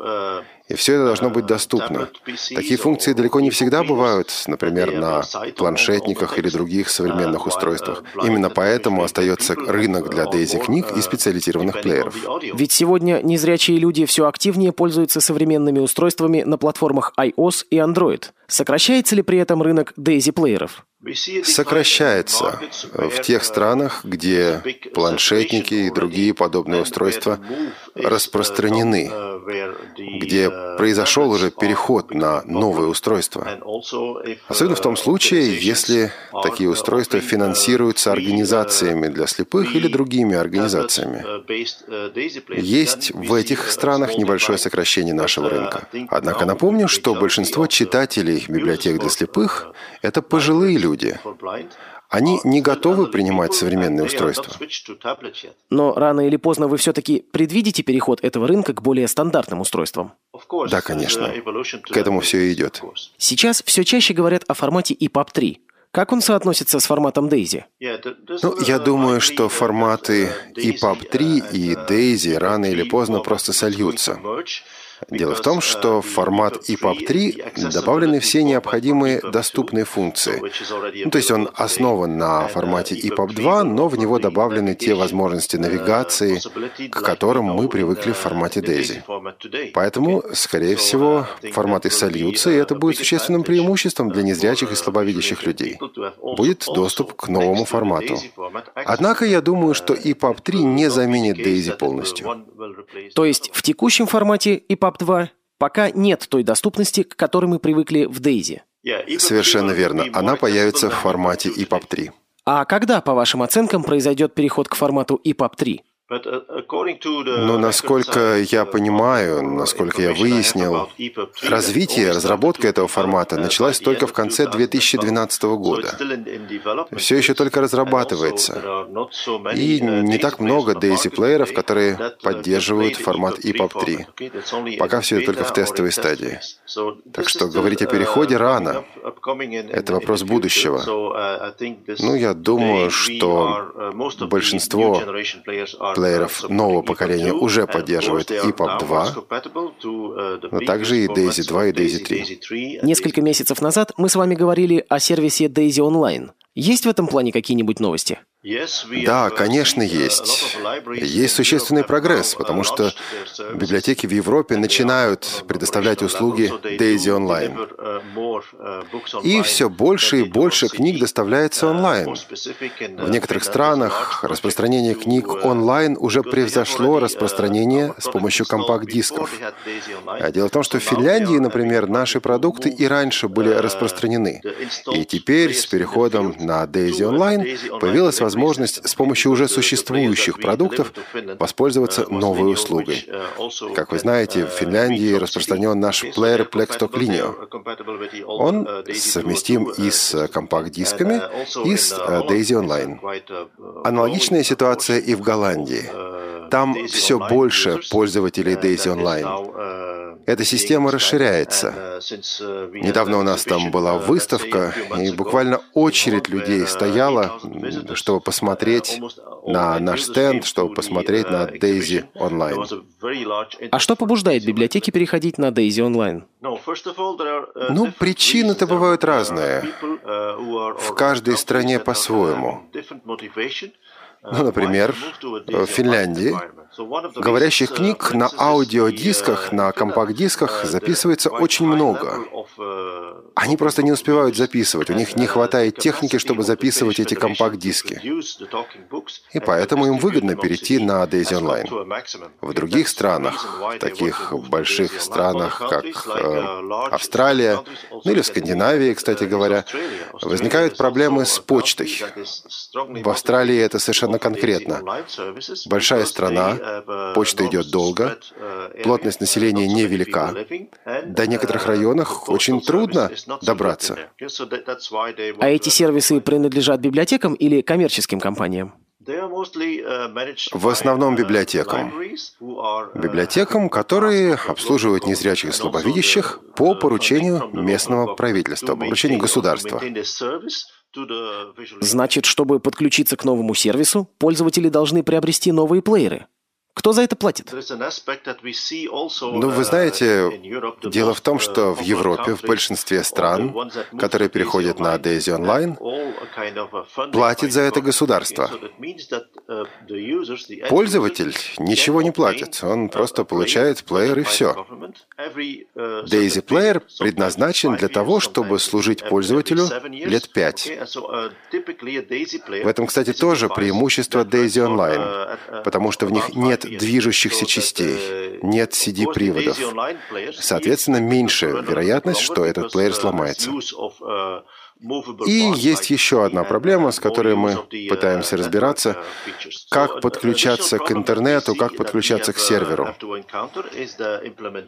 И все это должно быть доступно. Такие функции далеко не всегда бывают, например, на планшетниках или других современных устройствах. Именно поэтому остается рынок для Daisy книг и специализированных плееров. Ведь сегодня незрячие люди все активнее пользуются современными устройствами на платформах iOS и Android. Сокращается ли при этом рынок Daisy плееров? сокращается в тех странах, где планшетники и другие подобные устройства распространены, где произошел уже переход на новые устройства. Особенно в том случае, если такие устройства финансируются организациями для слепых или другими организациями. Есть в этих странах небольшое сокращение нашего рынка. Однако напомню, что большинство читателей библиотек для слепых – это пожилые люди, они не готовы принимать современные устройства. Но рано или поздно вы все-таки предвидите переход этого рынка к более стандартным устройствам? Да, конечно. К этому все и идет. Сейчас все чаще говорят о формате EPUB 3. Как он соотносится с форматом Daisy? Ну, я думаю, что форматы EPUB 3 и Daisy рано или поздно просто сольются. Дело в том, что в формат EPUB 3 добавлены все необходимые доступные функции. Ну, то есть он основан на формате EPUB 2, но в него добавлены те возможности навигации, к которым мы привыкли в формате DAISY. Поэтому, скорее всего, форматы сольются, и это будет существенным преимуществом для незрячих и слабовидящих людей. Будет доступ к новому формату. Однако я думаю, что EPUB 3 не заменит DAISY полностью. То есть в текущем формате EPUB PAP 2 пока нет той доступности, к которой мы привыкли в Daisy. Совершенно верно. Она появится в формате EPUB 3. А когда, по вашим оценкам, произойдет переход к формату EPUB 3? Но насколько я понимаю, насколько я выяснил, развитие, разработка этого формата началась только в конце 2012 года. Все еще только разрабатывается. И не так много DAISY-плееров, которые поддерживают формат EPUB 3. Пока все это только в тестовой стадии. Так что говорить о переходе рано. Это вопрос будущего. Ну, я думаю, что большинство плееров нового поколения уже поддерживает EPUB 2, но также и Daisy 2 и Daisy 3. Несколько месяцев назад мы с вами говорили о сервисе Daisy Online. Есть в этом плане какие-нибудь новости? Да, конечно, есть. Есть существенный прогресс, потому что библиотеки в Европе начинают предоставлять услуги Daisy Online. И все больше и больше книг доставляется онлайн. В некоторых странах распространение книг онлайн уже превзошло распространение с помощью компакт-дисков. А дело в том, что в Финляндии, например, наши продукты и раньше были распространены. И теперь с переходом на Daisy Online появилась возможность возможность с помощью уже существующих продуктов воспользоваться новой услугой. Как вы знаете, в Финляндии распространен наш плеер Plextalk Linio. Он совместим и с компакт-дисками, и с Daisy Online. Аналогичная ситуация и в Голландии. Там все больше пользователей Daisy Online. Эта система расширяется. Недавно у нас там была выставка, и буквально очередь людей стояла, чтобы посмотреть на наш стенд, чтобы посмотреть на Daisy онлайн. А что побуждает библиотеки переходить на Daisy онлайн? Ну, причины-то бывают разные. В каждой стране по-своему. Ну, например, в Финляндии говорящих книг на аудиодисках, на компакт-дисках записывается очень много. Они просто не успевают записывать, у них не хватает техники, чтобы записывать эти компакт-диски. И поэтому им выгодно перейти на Daisy Online. В других странах, таких больших странах, как э, Австралия, ну или в Скандинавии, кстати говоря, возникают проблемы с почтой. В Австралии это совершенно конкретно. Большая страна, почта идет долго, плотность населения невелика. До некоторых районах очень трудно добраться. А эти сервисы принадлежат библиотекам или коммерческим компаниям? В основном библиотекам. Библиотекам, которые обслуживают незрячих и слабовидящих по поручению местного правительства, по поручению государства. Значит, чтобы подключиться к новому сервису, пользователи должны приобрести новые плееры. Кто за это платит? Ну, вы uh, знаете, дело в том, что в Европе, в большинстве стран, которые переходят на Daisy Online, платит за это государство. Uh, Пользователь ничего не платит, он просто получает плеер и все. Uh, Daisy Player предназначен для того, чтобы служить пользователю лет пять. В этом, кстати, тоже преимущество Daisy Online, потому что в них нет движущихся частей, нет CD-приводов. Соответственно, меньше вероятность, что этот плеер сломается. И есть еще одна проблема, с которой мы пытаемся разбираться, как подключаться к интернету, как подключаться к серверу.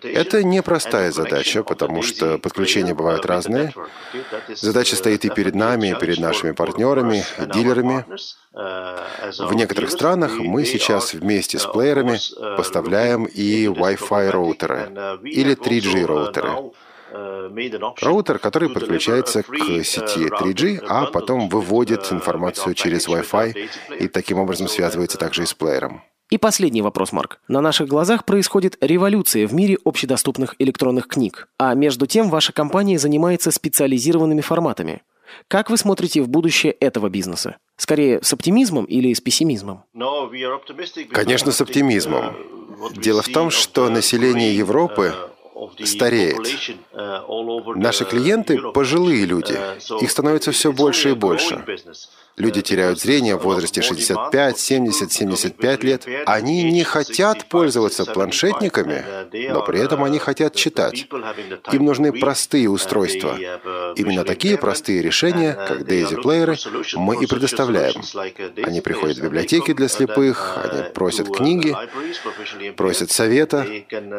Это непростая задача, потому что подключения бывают разные. Задача стоит и перед нами, и перед нашими партнерами, и дилерами. В некоторых странах мы сейчас вместе с плеерами поставляем и Wi-Fi роутеры или 3G роутеры. Роутер, который подключается к сети 3G, а потом выводит информацию через Wi-Fi и таким образом связывается также и с плеером. И последний вопрос, Марк. На наших глазах происходит революция в мире общедоступных электронных книг, а между тем ваша компания занимается специализированными форматами. Как вы смотрите в будущее этого бизнеса? Скорее, с оптимизмом или с пессимизмом? Конечно, с оптимизмом. Дело в том, что население Европы стареет. Наши клиенты – пожилые люди. Их становится все больше и больше. Люди теряют зрение в возрасте 65, 70, 75 лет. Они не хотят пользоваться планшетниками, но при этом они хотят читать. Им нужны простые устройства. Именно такие простые решения, как Daisy-плееры, мы и предоставляем. Они приходят в библиотеки для слепых, они просят книги, просят совета.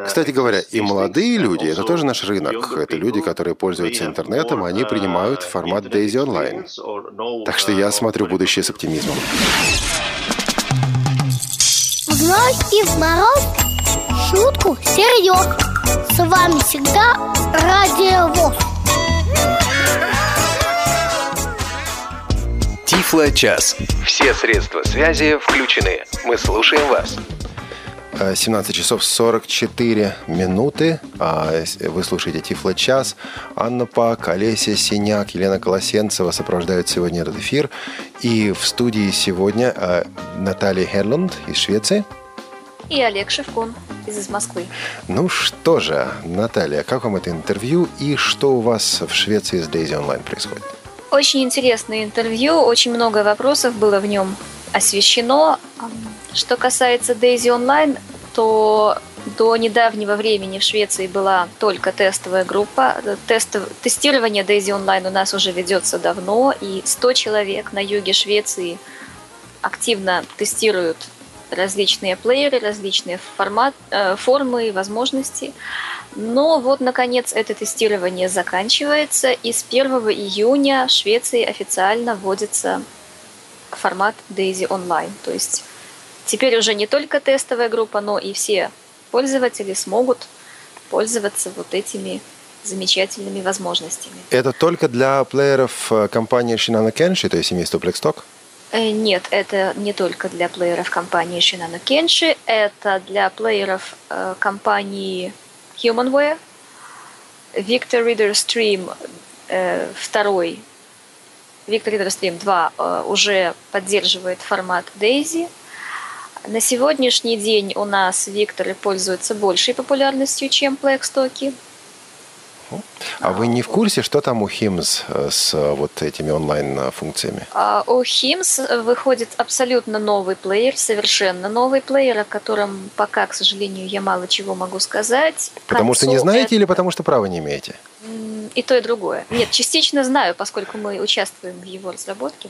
Кстати говоря, и молодые люди – это тоже наш рынок. Это люди, которые пользуются интернетом, они принимают формат Daisy Online. Так что я смотрю смотрю будущее с оптимизмом. Зной и в мороз шутку серьез. С вами всегда Радио ВОЗ. Тифло час. Все средства связи включены. Мы слушаем вас. 17 часов 44 минуты. А, вы слушаете Тифло час. Анна Пак, Олеся Синяк, Елена Колосенцева сопровождают сегодня этот эфир. И в студии сегодня э, Наталья Херлунд из Швеции. И Олег Шевкун из Москвы. Ну что же, Наталья, как вам это интервью и что у вас в Швеции с Daisy Online происходит? Очень интересное интервью, очень много вопросов было в нем освещено. Что касается Daisy Online, то до недавнего времени в Швеции была только тестовая группа. Тестов... Тестирование Daisy Online у нас уже ведется давно, и 100 человек на юге Швеции активно тестируют различные плееры, различные формат, э, формы и возможности. Но вот, наконец, это тестирование заканчивается, и с 1 июня в Швеции официально вводится формат Daisy Online. То есть теперь уже не только тестовая группа, но и все пользователи смогут пользоваться вот этими замечательными возможностями. Это только для плееров э, компании Shinano Kenshi, то есть семейства Blackstock? Э, нет, это не только для плееров компании Shinano Kenshi, это для плееров э, компании Humanware, Victor Reader Stream э, второй, Victor Reader Stream 2 э, уже поддерживает формат DAISY. На сегодняшний день у нас Викторы пользуются большей популярностью, чем Blackstock. А вы не в курсе, что там у HIMS э, с э, вот этими онлайн-функциями? А у HIMS выходит абсолютно новый плеер, совершенно новый плеер, о котором пока, к сожалению, я мало чего могу сказать. Потому что не знаете это... или потому что права не имеете? И то, и другое. Нет, частично знаю, поскольку мы участвуем в его разработке.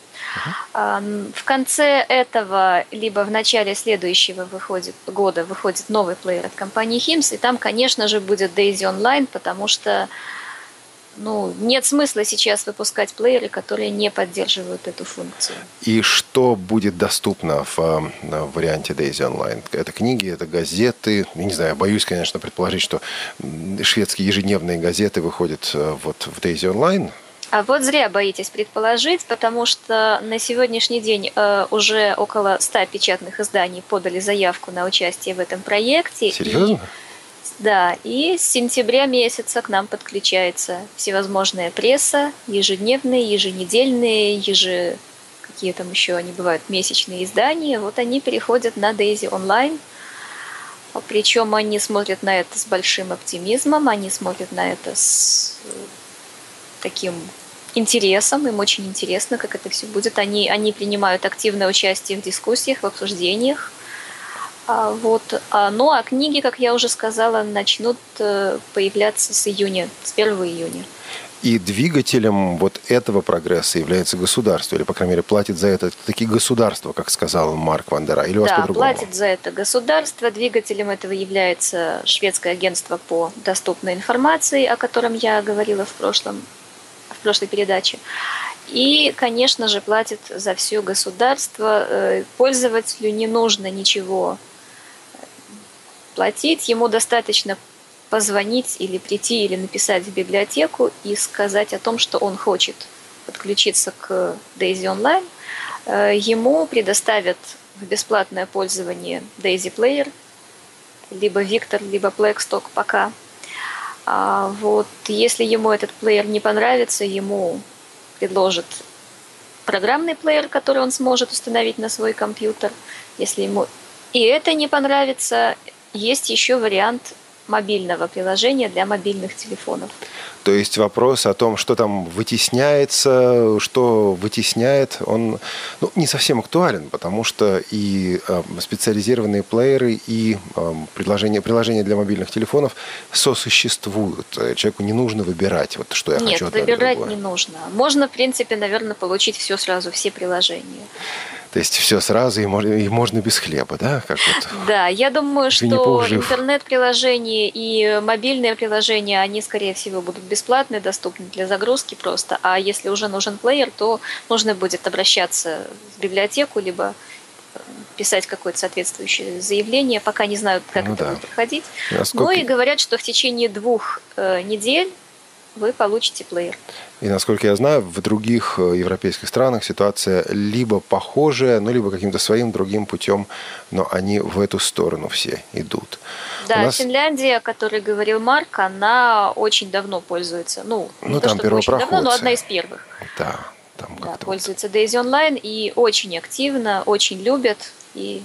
Uh-huh. В конце этого, либо в начале следующего выходит, года выходит новый плеер от компании HIMS, и там, конечно же, будет Daisy Online, потому что ну, нет смысла сейчас выпускать плееры, которые не поддерживают эту функцию. И что будет доступно в, в варианте Daisy Online? Это книги, это газеты. Я не знаю, боюсь, конечно, предположить, что шведские ежедневные газеты выходят э, вот в Daisy Online. А вот зря боитесь предположить, потому что на сегодняшний день э, уже около 100 печатных изданий подали заявку на участие в этом проекте. Серьезно? И да, и с сентября месяца к нам подключается всевозможная пресса, ежедневные, еженедельные, еже... какие там еще они бывают, месячные издания. Вот они переходят на Daisy Online. Причем они смотрят на это с большим оптимизмом, они смотрят на это с э, таким интересом, им очень интересно, как это все будет. Они, они принимают активное участие в дискуссиях, в обсуждениях. А, вот. А, ну а книги, как я уже сказала, начнут э, появляться с июня, с 1 июня. И двигателем вот этого прогресса является государство, или, по крайней мере, платит за это такие государства, как сказал Марк Вандера, или у вас да, по-другому? платит за это государство. Двигателем этого является шведское агентство по доступной информации, о котором я говорила в прошлом в прошлой передаче. И, конечно же, платит за все государство. Э, пользователю не нужно ничего платить, ему достаточно позвонить или прийти или написать в библиотеку и сказать о том, что он хочет подключиться к Daisy Online. Э, ему предоставят в бесплатное пользование Daisy Player, либо Victor, либо Blackstock пока. А вот если ему этот плеер не понравится, ему предложат программный плеер, который он сможет установить на свой компьютер. Если ему и это не понравится, есть еще вариант мобильного приложения для мобильных телефонов. То есть вопрос о том, что там вытесняется, что вытесняет, он ну, не совсем актуален, потому что и э, специализированные плееры, и э, приложения, приложения для мобильных телефонов сосуществуют. Человеку не нужно выбирать, вот что я Нет, хочу. Нет, выбирать не нужно. Можно, в принципе, наверное, получить все сразу, все приложения. То есть все сразу, и можно, и можно без хлеба, да? Как вот да, я думаю, что интернет-приложения и мобильные приложения, они, скорее всего, будут бесплатные, доступны для загрузки просто. А если уже нужен плеер, то нужно будет обращаться в библиотеку, либо э, писать какое-то соответствующее заявление, пока не знают, как ну, это да. будет проходить. Насколько... Ну и говорят, что в течение двух э, недель вы получите плеер. И насколько я знаю, в других э, европейских странах ситуация либо похожая, ну, либо каким-то своим другим путем, но они в эту сторону все идут. Да, нас... Финляндия, о которой говорил Марк, она очень давно пользуется. Ну, ну там то, очень давно, но одна из первых. Да. Там да, как-то пользуются Daisy Online и очень активно, очень любят и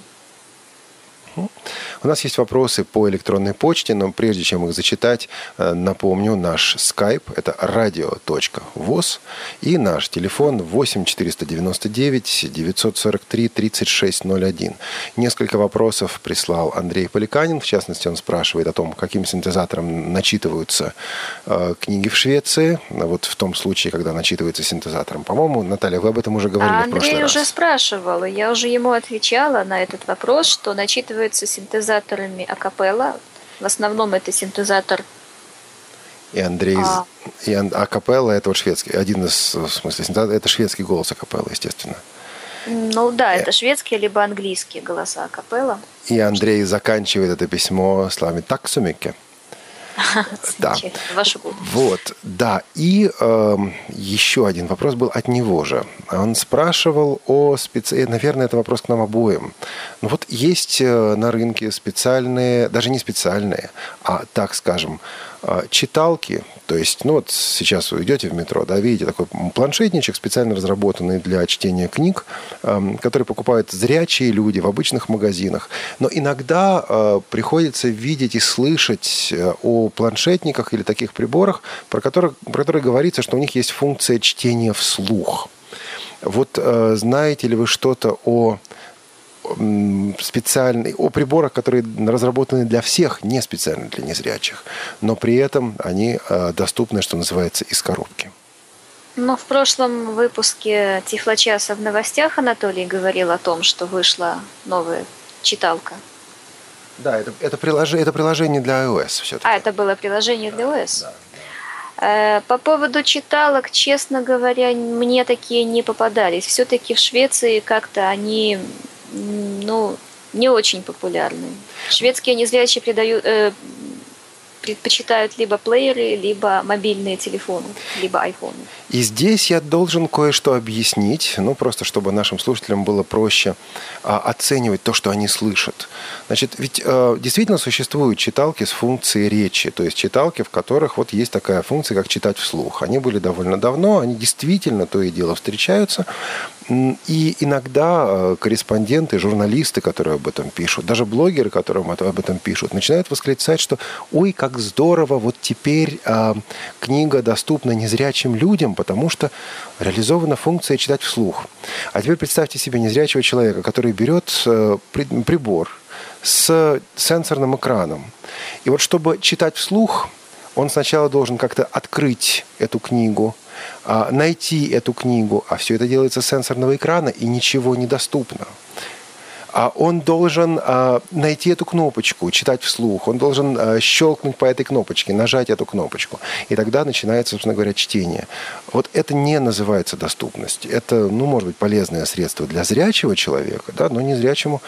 у нас есть вопросы по электронной почте, но прежде чем их зачитать, э, напомню, наш skype – это radio.voz и наш телефон 8 499 943 3601. Несколько вопросов прислал Андрей Поликанин. В частности, он спрашивает о том, каким синтезатором начитываются э, книги в Швеции. Вот в том случае, когда начитывается синтезатором. По-моему, Наталья, вы об этом уже говорили а в прошлый Андрей раз. уже спрашивал, и я уже ему отвечала на этот вопрос, что начитывается синтезаторами акапелла. В основном это синтезатор и Андрей... А, и акапелла это вот шведский. Один из, в смысле, это шведский голос акапелла, естественно. Ну да, это шведские либо английские голоса акапелла. И Андрей заканчивает это письмо словами «Так сумике». Да. Вашу Вот, да. И э, еще один вопрос был от него же. Он спрашивал о специ... Наверное, это вопрос к нам обоим. Ну вот есть э, на рынке специальные, даже не специальные, а, так скажем, э, читалки, то есть, ну вот сейчас вы идете в метро, да, видите такой планшетничек, специально разработанный для чтения книг, э, который покупают зрячие люди в обычных магазинах. Но иногда э, приходится видеть и слышать э, о планшетниках или таких приборах, про которые, про которые говорится, что у них есть функция чтения вслух. Вот э, знаете ли вы что-то о специальный, о приборах, которые разработаны для всех, не специально для незрячих, но при этом они э, доступны, что называется, из коробки. Но в прошлом выпуске Тифлочаса в новостях Анатолий говорил о том, что вышла новая читалка. Да, это, это, приложение, это приложение для iOS все-таки. А, это было приложение для iOS? Да. Э, по поводу читалок, честно говоря, мне такие не попадались. Все-таки в Швеции как-то они ну, не очень популярны. Шведские незрячие придают, э, предпочитают либо плееры, либо мобильные телефоны, либо айфоны. И здесь я должен кое-что объяснить, ну просто чтобы нашим слушателям было проще а, оценивать то, что они слышат. Значит, ведь а, действительно существуют читалки с функцией речи, то есть читалки, в которых вот есть такая функция, как читать вслух. Они были довольно давно, они действительно то и дело встречаются, и иногда э, корреспонденты, журналисты, которые об этом пишут, даже блогеры, которые об этом пишут, начинают восклицать, что «Ой, как здорово, вот теперь а, книга доступна незрячим людям, потому что реализована функция читать вслух». А теперь представьте себе незрячего человека, который берет а, прибор с сенсорным экраном. И вот чтобы читать вслух, он сначала должен как-то открыть эту книгу, найти эту книгу, а все это делается с сенсорного экрана и ничего недоступно. А он должен а, найти эту кнопочку, читать вслух, он должен а, щелкнуть по этой кнопочке, нажать эту кнопочку. И тогда начинается, собственно говоря, чтение. Вот это не называется доступность. Это, ну, может быть, полезное средство для зрячего человека, да, но незрячему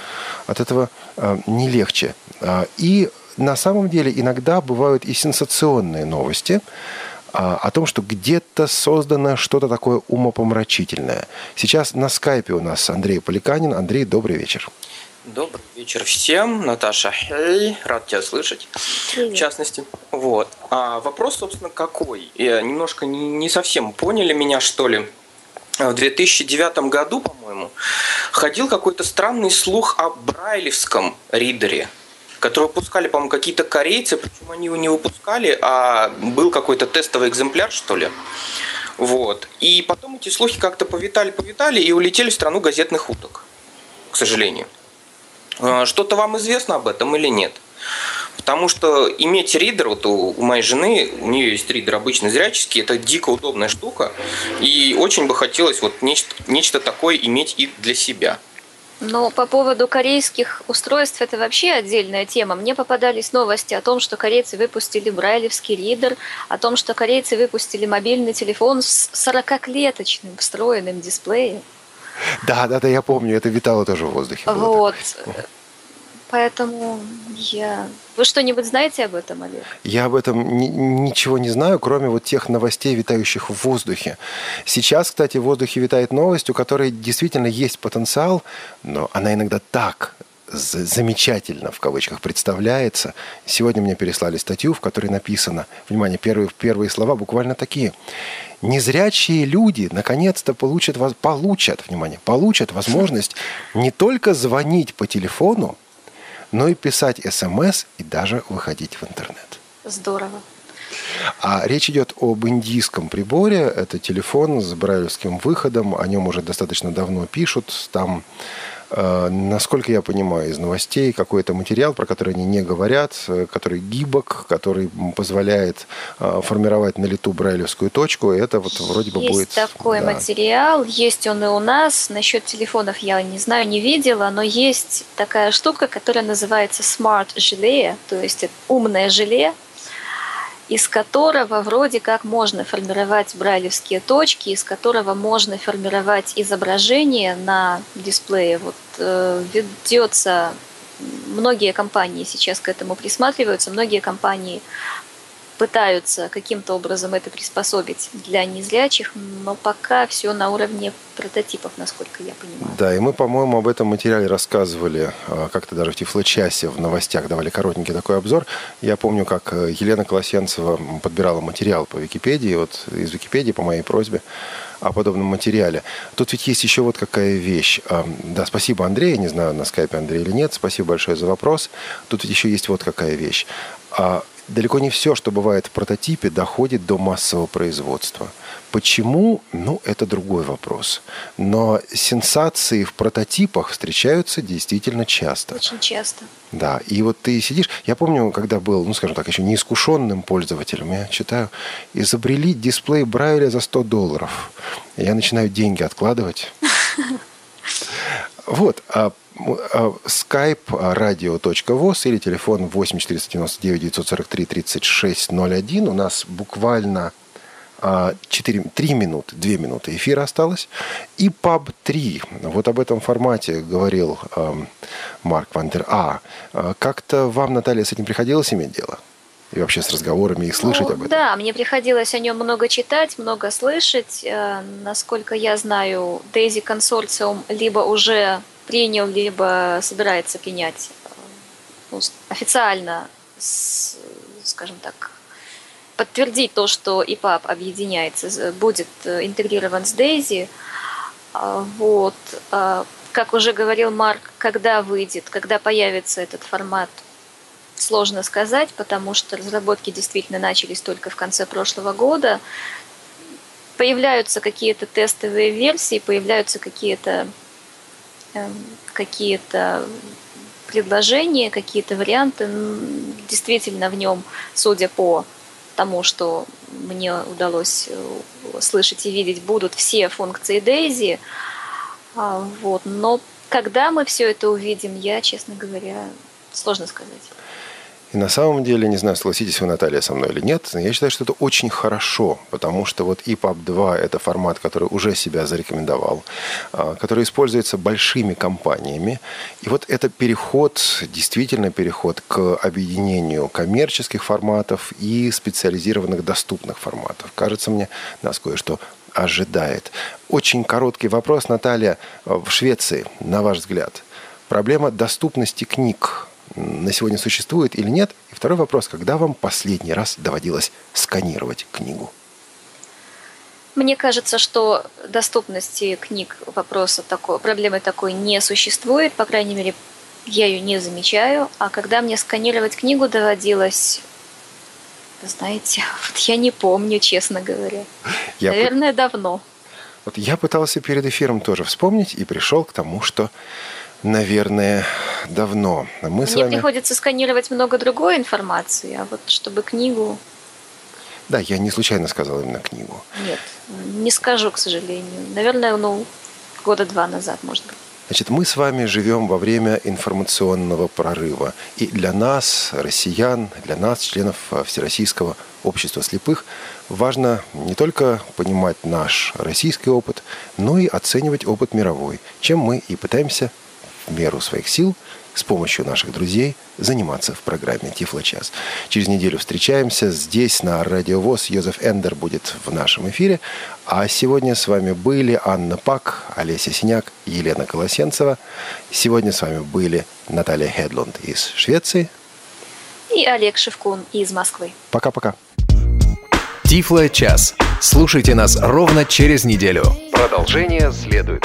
от этого не легче. И на самом деле иногда бывают и сенсационные новости, а, о том, что где-то создано что-то такое умопомрачительное. Сейчас на скайпе у нас Андрей Поликанин. Андрей, добрый вечер. Добрый вечер всем. Наташа, хей, рад тебя слышать. Привет. В частности. Вот. А вопрос, собственно, какой? Я немножко не, не совсем поняли меня, что ли. В 2009 году, по-моему, ходил какой-то странный слух о брайлевском ридере – который выпускали, по-моему, какие-то корейцы, причем они его не выпускали, а был какой-то тестовый экземпляр, что ли. Вот. И потом эти слухи как-то повитали, повитали и улетели в страну газетных уток, к сожалению. А, что-то вам известно об этом или нет? Потому что иметь ридер, вот у, моей жены, у нее есть ридер обычно зряческий, это дико удобная штука. И очень бы хотелось вот нечто, нечто такое иметь и для себя. Но по поводу корейских устройств это вообще отдельная тема. Мне попадались новости о том, что корейцы выпустили брайлевский ридер, о том, что корейцы выпустили мобильный телефон с 40-клеточным встроенным дисплеем. Да, да, да, я помню, это витало тоже в воздухе. Вот. Поэтому я... Вы что-нибудь знаете об этом, Олег? Я об этом ни- ничего не знаю, кроме вот тех новостей, витающих в воздухе. Сейчас, кстати, в воздухе витает новость, у которой действительно есть потенциал, но она иногда так замечательно, в кавычках, представляется. Сегодня мне переслали статью, в которой написано, внимание, первые, первые слова буквально такие. Незрячие люди наконец-то получат, получат, внимание, получат возможность не только звонить по телефону, но и писать смс и даже выходить в интернет. Здорово. А речь идет об индийском приборе. Это телефон с брайлевским выходом. О нем уже достаточно давно пишут. Там насколько я понимаю из новостей, какой-то материал, про который они не говорят, э, который гибок, который позволяет э, формировать на лету брайлевскую точку. Это вот вроде бы есть будет... Есть такой да. материал, есть он и у нас. Насчет телефонов я не знаю, не видела, но есть такая штука, которая называется Smart желе, то есть умное желе, из которого вроде как можно формировать брайлевские точки, из которого можно формировать изображение на дисплее. Вот э, ведется многие компании сейчас к этому присматриваются, многие компании пытаются каким-то образом это приспособить для незрячих, но пока все на уровне прототипов, насколько я понимаю. Да, и мы, по-моему, об этом материале рассказывали а, как-то даже в Тифло-часе, в новостях давали коротенький такой обзор. Я помню, как э, Елена Колосенцева подбирала материал по Википедии, вот из Википедии по моей просьбе о подобном материале. Тут ведь есть еще вот какая вещь. А, да, спасибо, Андрей. Не знаю, на скайпе Андрей или нет. Спасибо большое за вопрос. Тут ведь еще есть вот какая вещь. А, далеко не все, что бывает в прототипе, доходит до массового производства. Почему? Ну, это другой вопрос. Но сенсации в прототипах встречаются действительно часто. Очень часто. Да, и вот ты сидишь... Я помню, когда был, ну, скажем так, еще неискушенным пользователем, я читаю, изобрели дисплей Брайля за 100 долларов. Я начинаю деньги откладывать. Вот. А skype radio.voz или телефон 8 499 943 3601. У нас буквально 4, 3 минуты, 2 минуты эфира осталось. И PUB 3. Вот об этом формате говорил э, Марк Вандер. А, как-то вам, Наталья, с этим приходилось иметь дело? И вообще с разговорами и слышать ну, об этом? Да, мне приходилось о нем много читать, много слышать. Э, насколько я знаю, Daisy консорциум либо уже принял, либо собирается принять ну, официально, скажем так, подтвердить то, что ИПАП объединяется, будет э, интегрирован с Дейзи. А, вот. А, как уже говорил Марк, когда выйдет, когда появится этот формат, сложно сказать, потому что разработки действительно начались только в конце прошлого года. Появляются какие-то тестовые версии, появляются какие-то Эм, какие-то предложения, какие-то варианты. Действительно в нем, судя по тому, что мне удалось э, слышать и видеть, будут все функции Дейзи. А, вот. Но когда мы все это увидим, я, честно говоря, сложно сказать. И на самом деле, не знаю, согласитесь вы, Наталья, со мной или нет, я считаю, что это очень хорошо, потому что вот EPUB 2 – это формат, который уже себя зарекомендовал, а, который используется большими компаниями. И вот это переход, действительно переход к объединению коммерческих форматов и специализированных доступных форматов. Кажется мне, нас кое-что ожидает. Очень короткий вопрос, Наталья. В Швеции, на ваш взгляд, проблема доступности книг на сегодня существует или нет? И второй вопрос, когда вам последний раз доводилось сканировать книгу? Мне кажется, что доступности книг вопроса такой, проблемы такой не существует, по крайней мере, я ее не замечаю. А когда мне сканировать книгу доводилось, знаете, вот я не помню, честно говоря. Я Наверное, п... давно. Вот я пытался перед эфиром тоже вспомнить и пришел к тому, что наверное, давно. Мы Мне с вами... приходится сканировать много другой информации, а вот чтобы книгу... Да, я не случайно сказал именно книгу. Нет, не скажу, к сожалению. Наверное, ну, года два назад, может быть. Значит, мы с вами живем во время информационного прорыва. И для нас, россиян, для нас, членов Всероссийского общества слепых, важно не только понимать наш российский опыт, но и оценивать опыт мировой, чем мы и пытаемся в меру своих сил с помощью наших друзей заниматься в программе Тифло час. Через неделю встречаемся здесь, на Радио ВОЗ. Йозеф Эндер будет в нашем эфире. А сегодня с вами были Анна Пак, Олеся Синяк, Елена Колосенцева. Сегодня с вами были Наталья Хедлунд из Швеции. И Олег Шевкун из Москвы. Пока-пока. Тифло час. Слушайте нас ровно через неделю. Продолжение следует.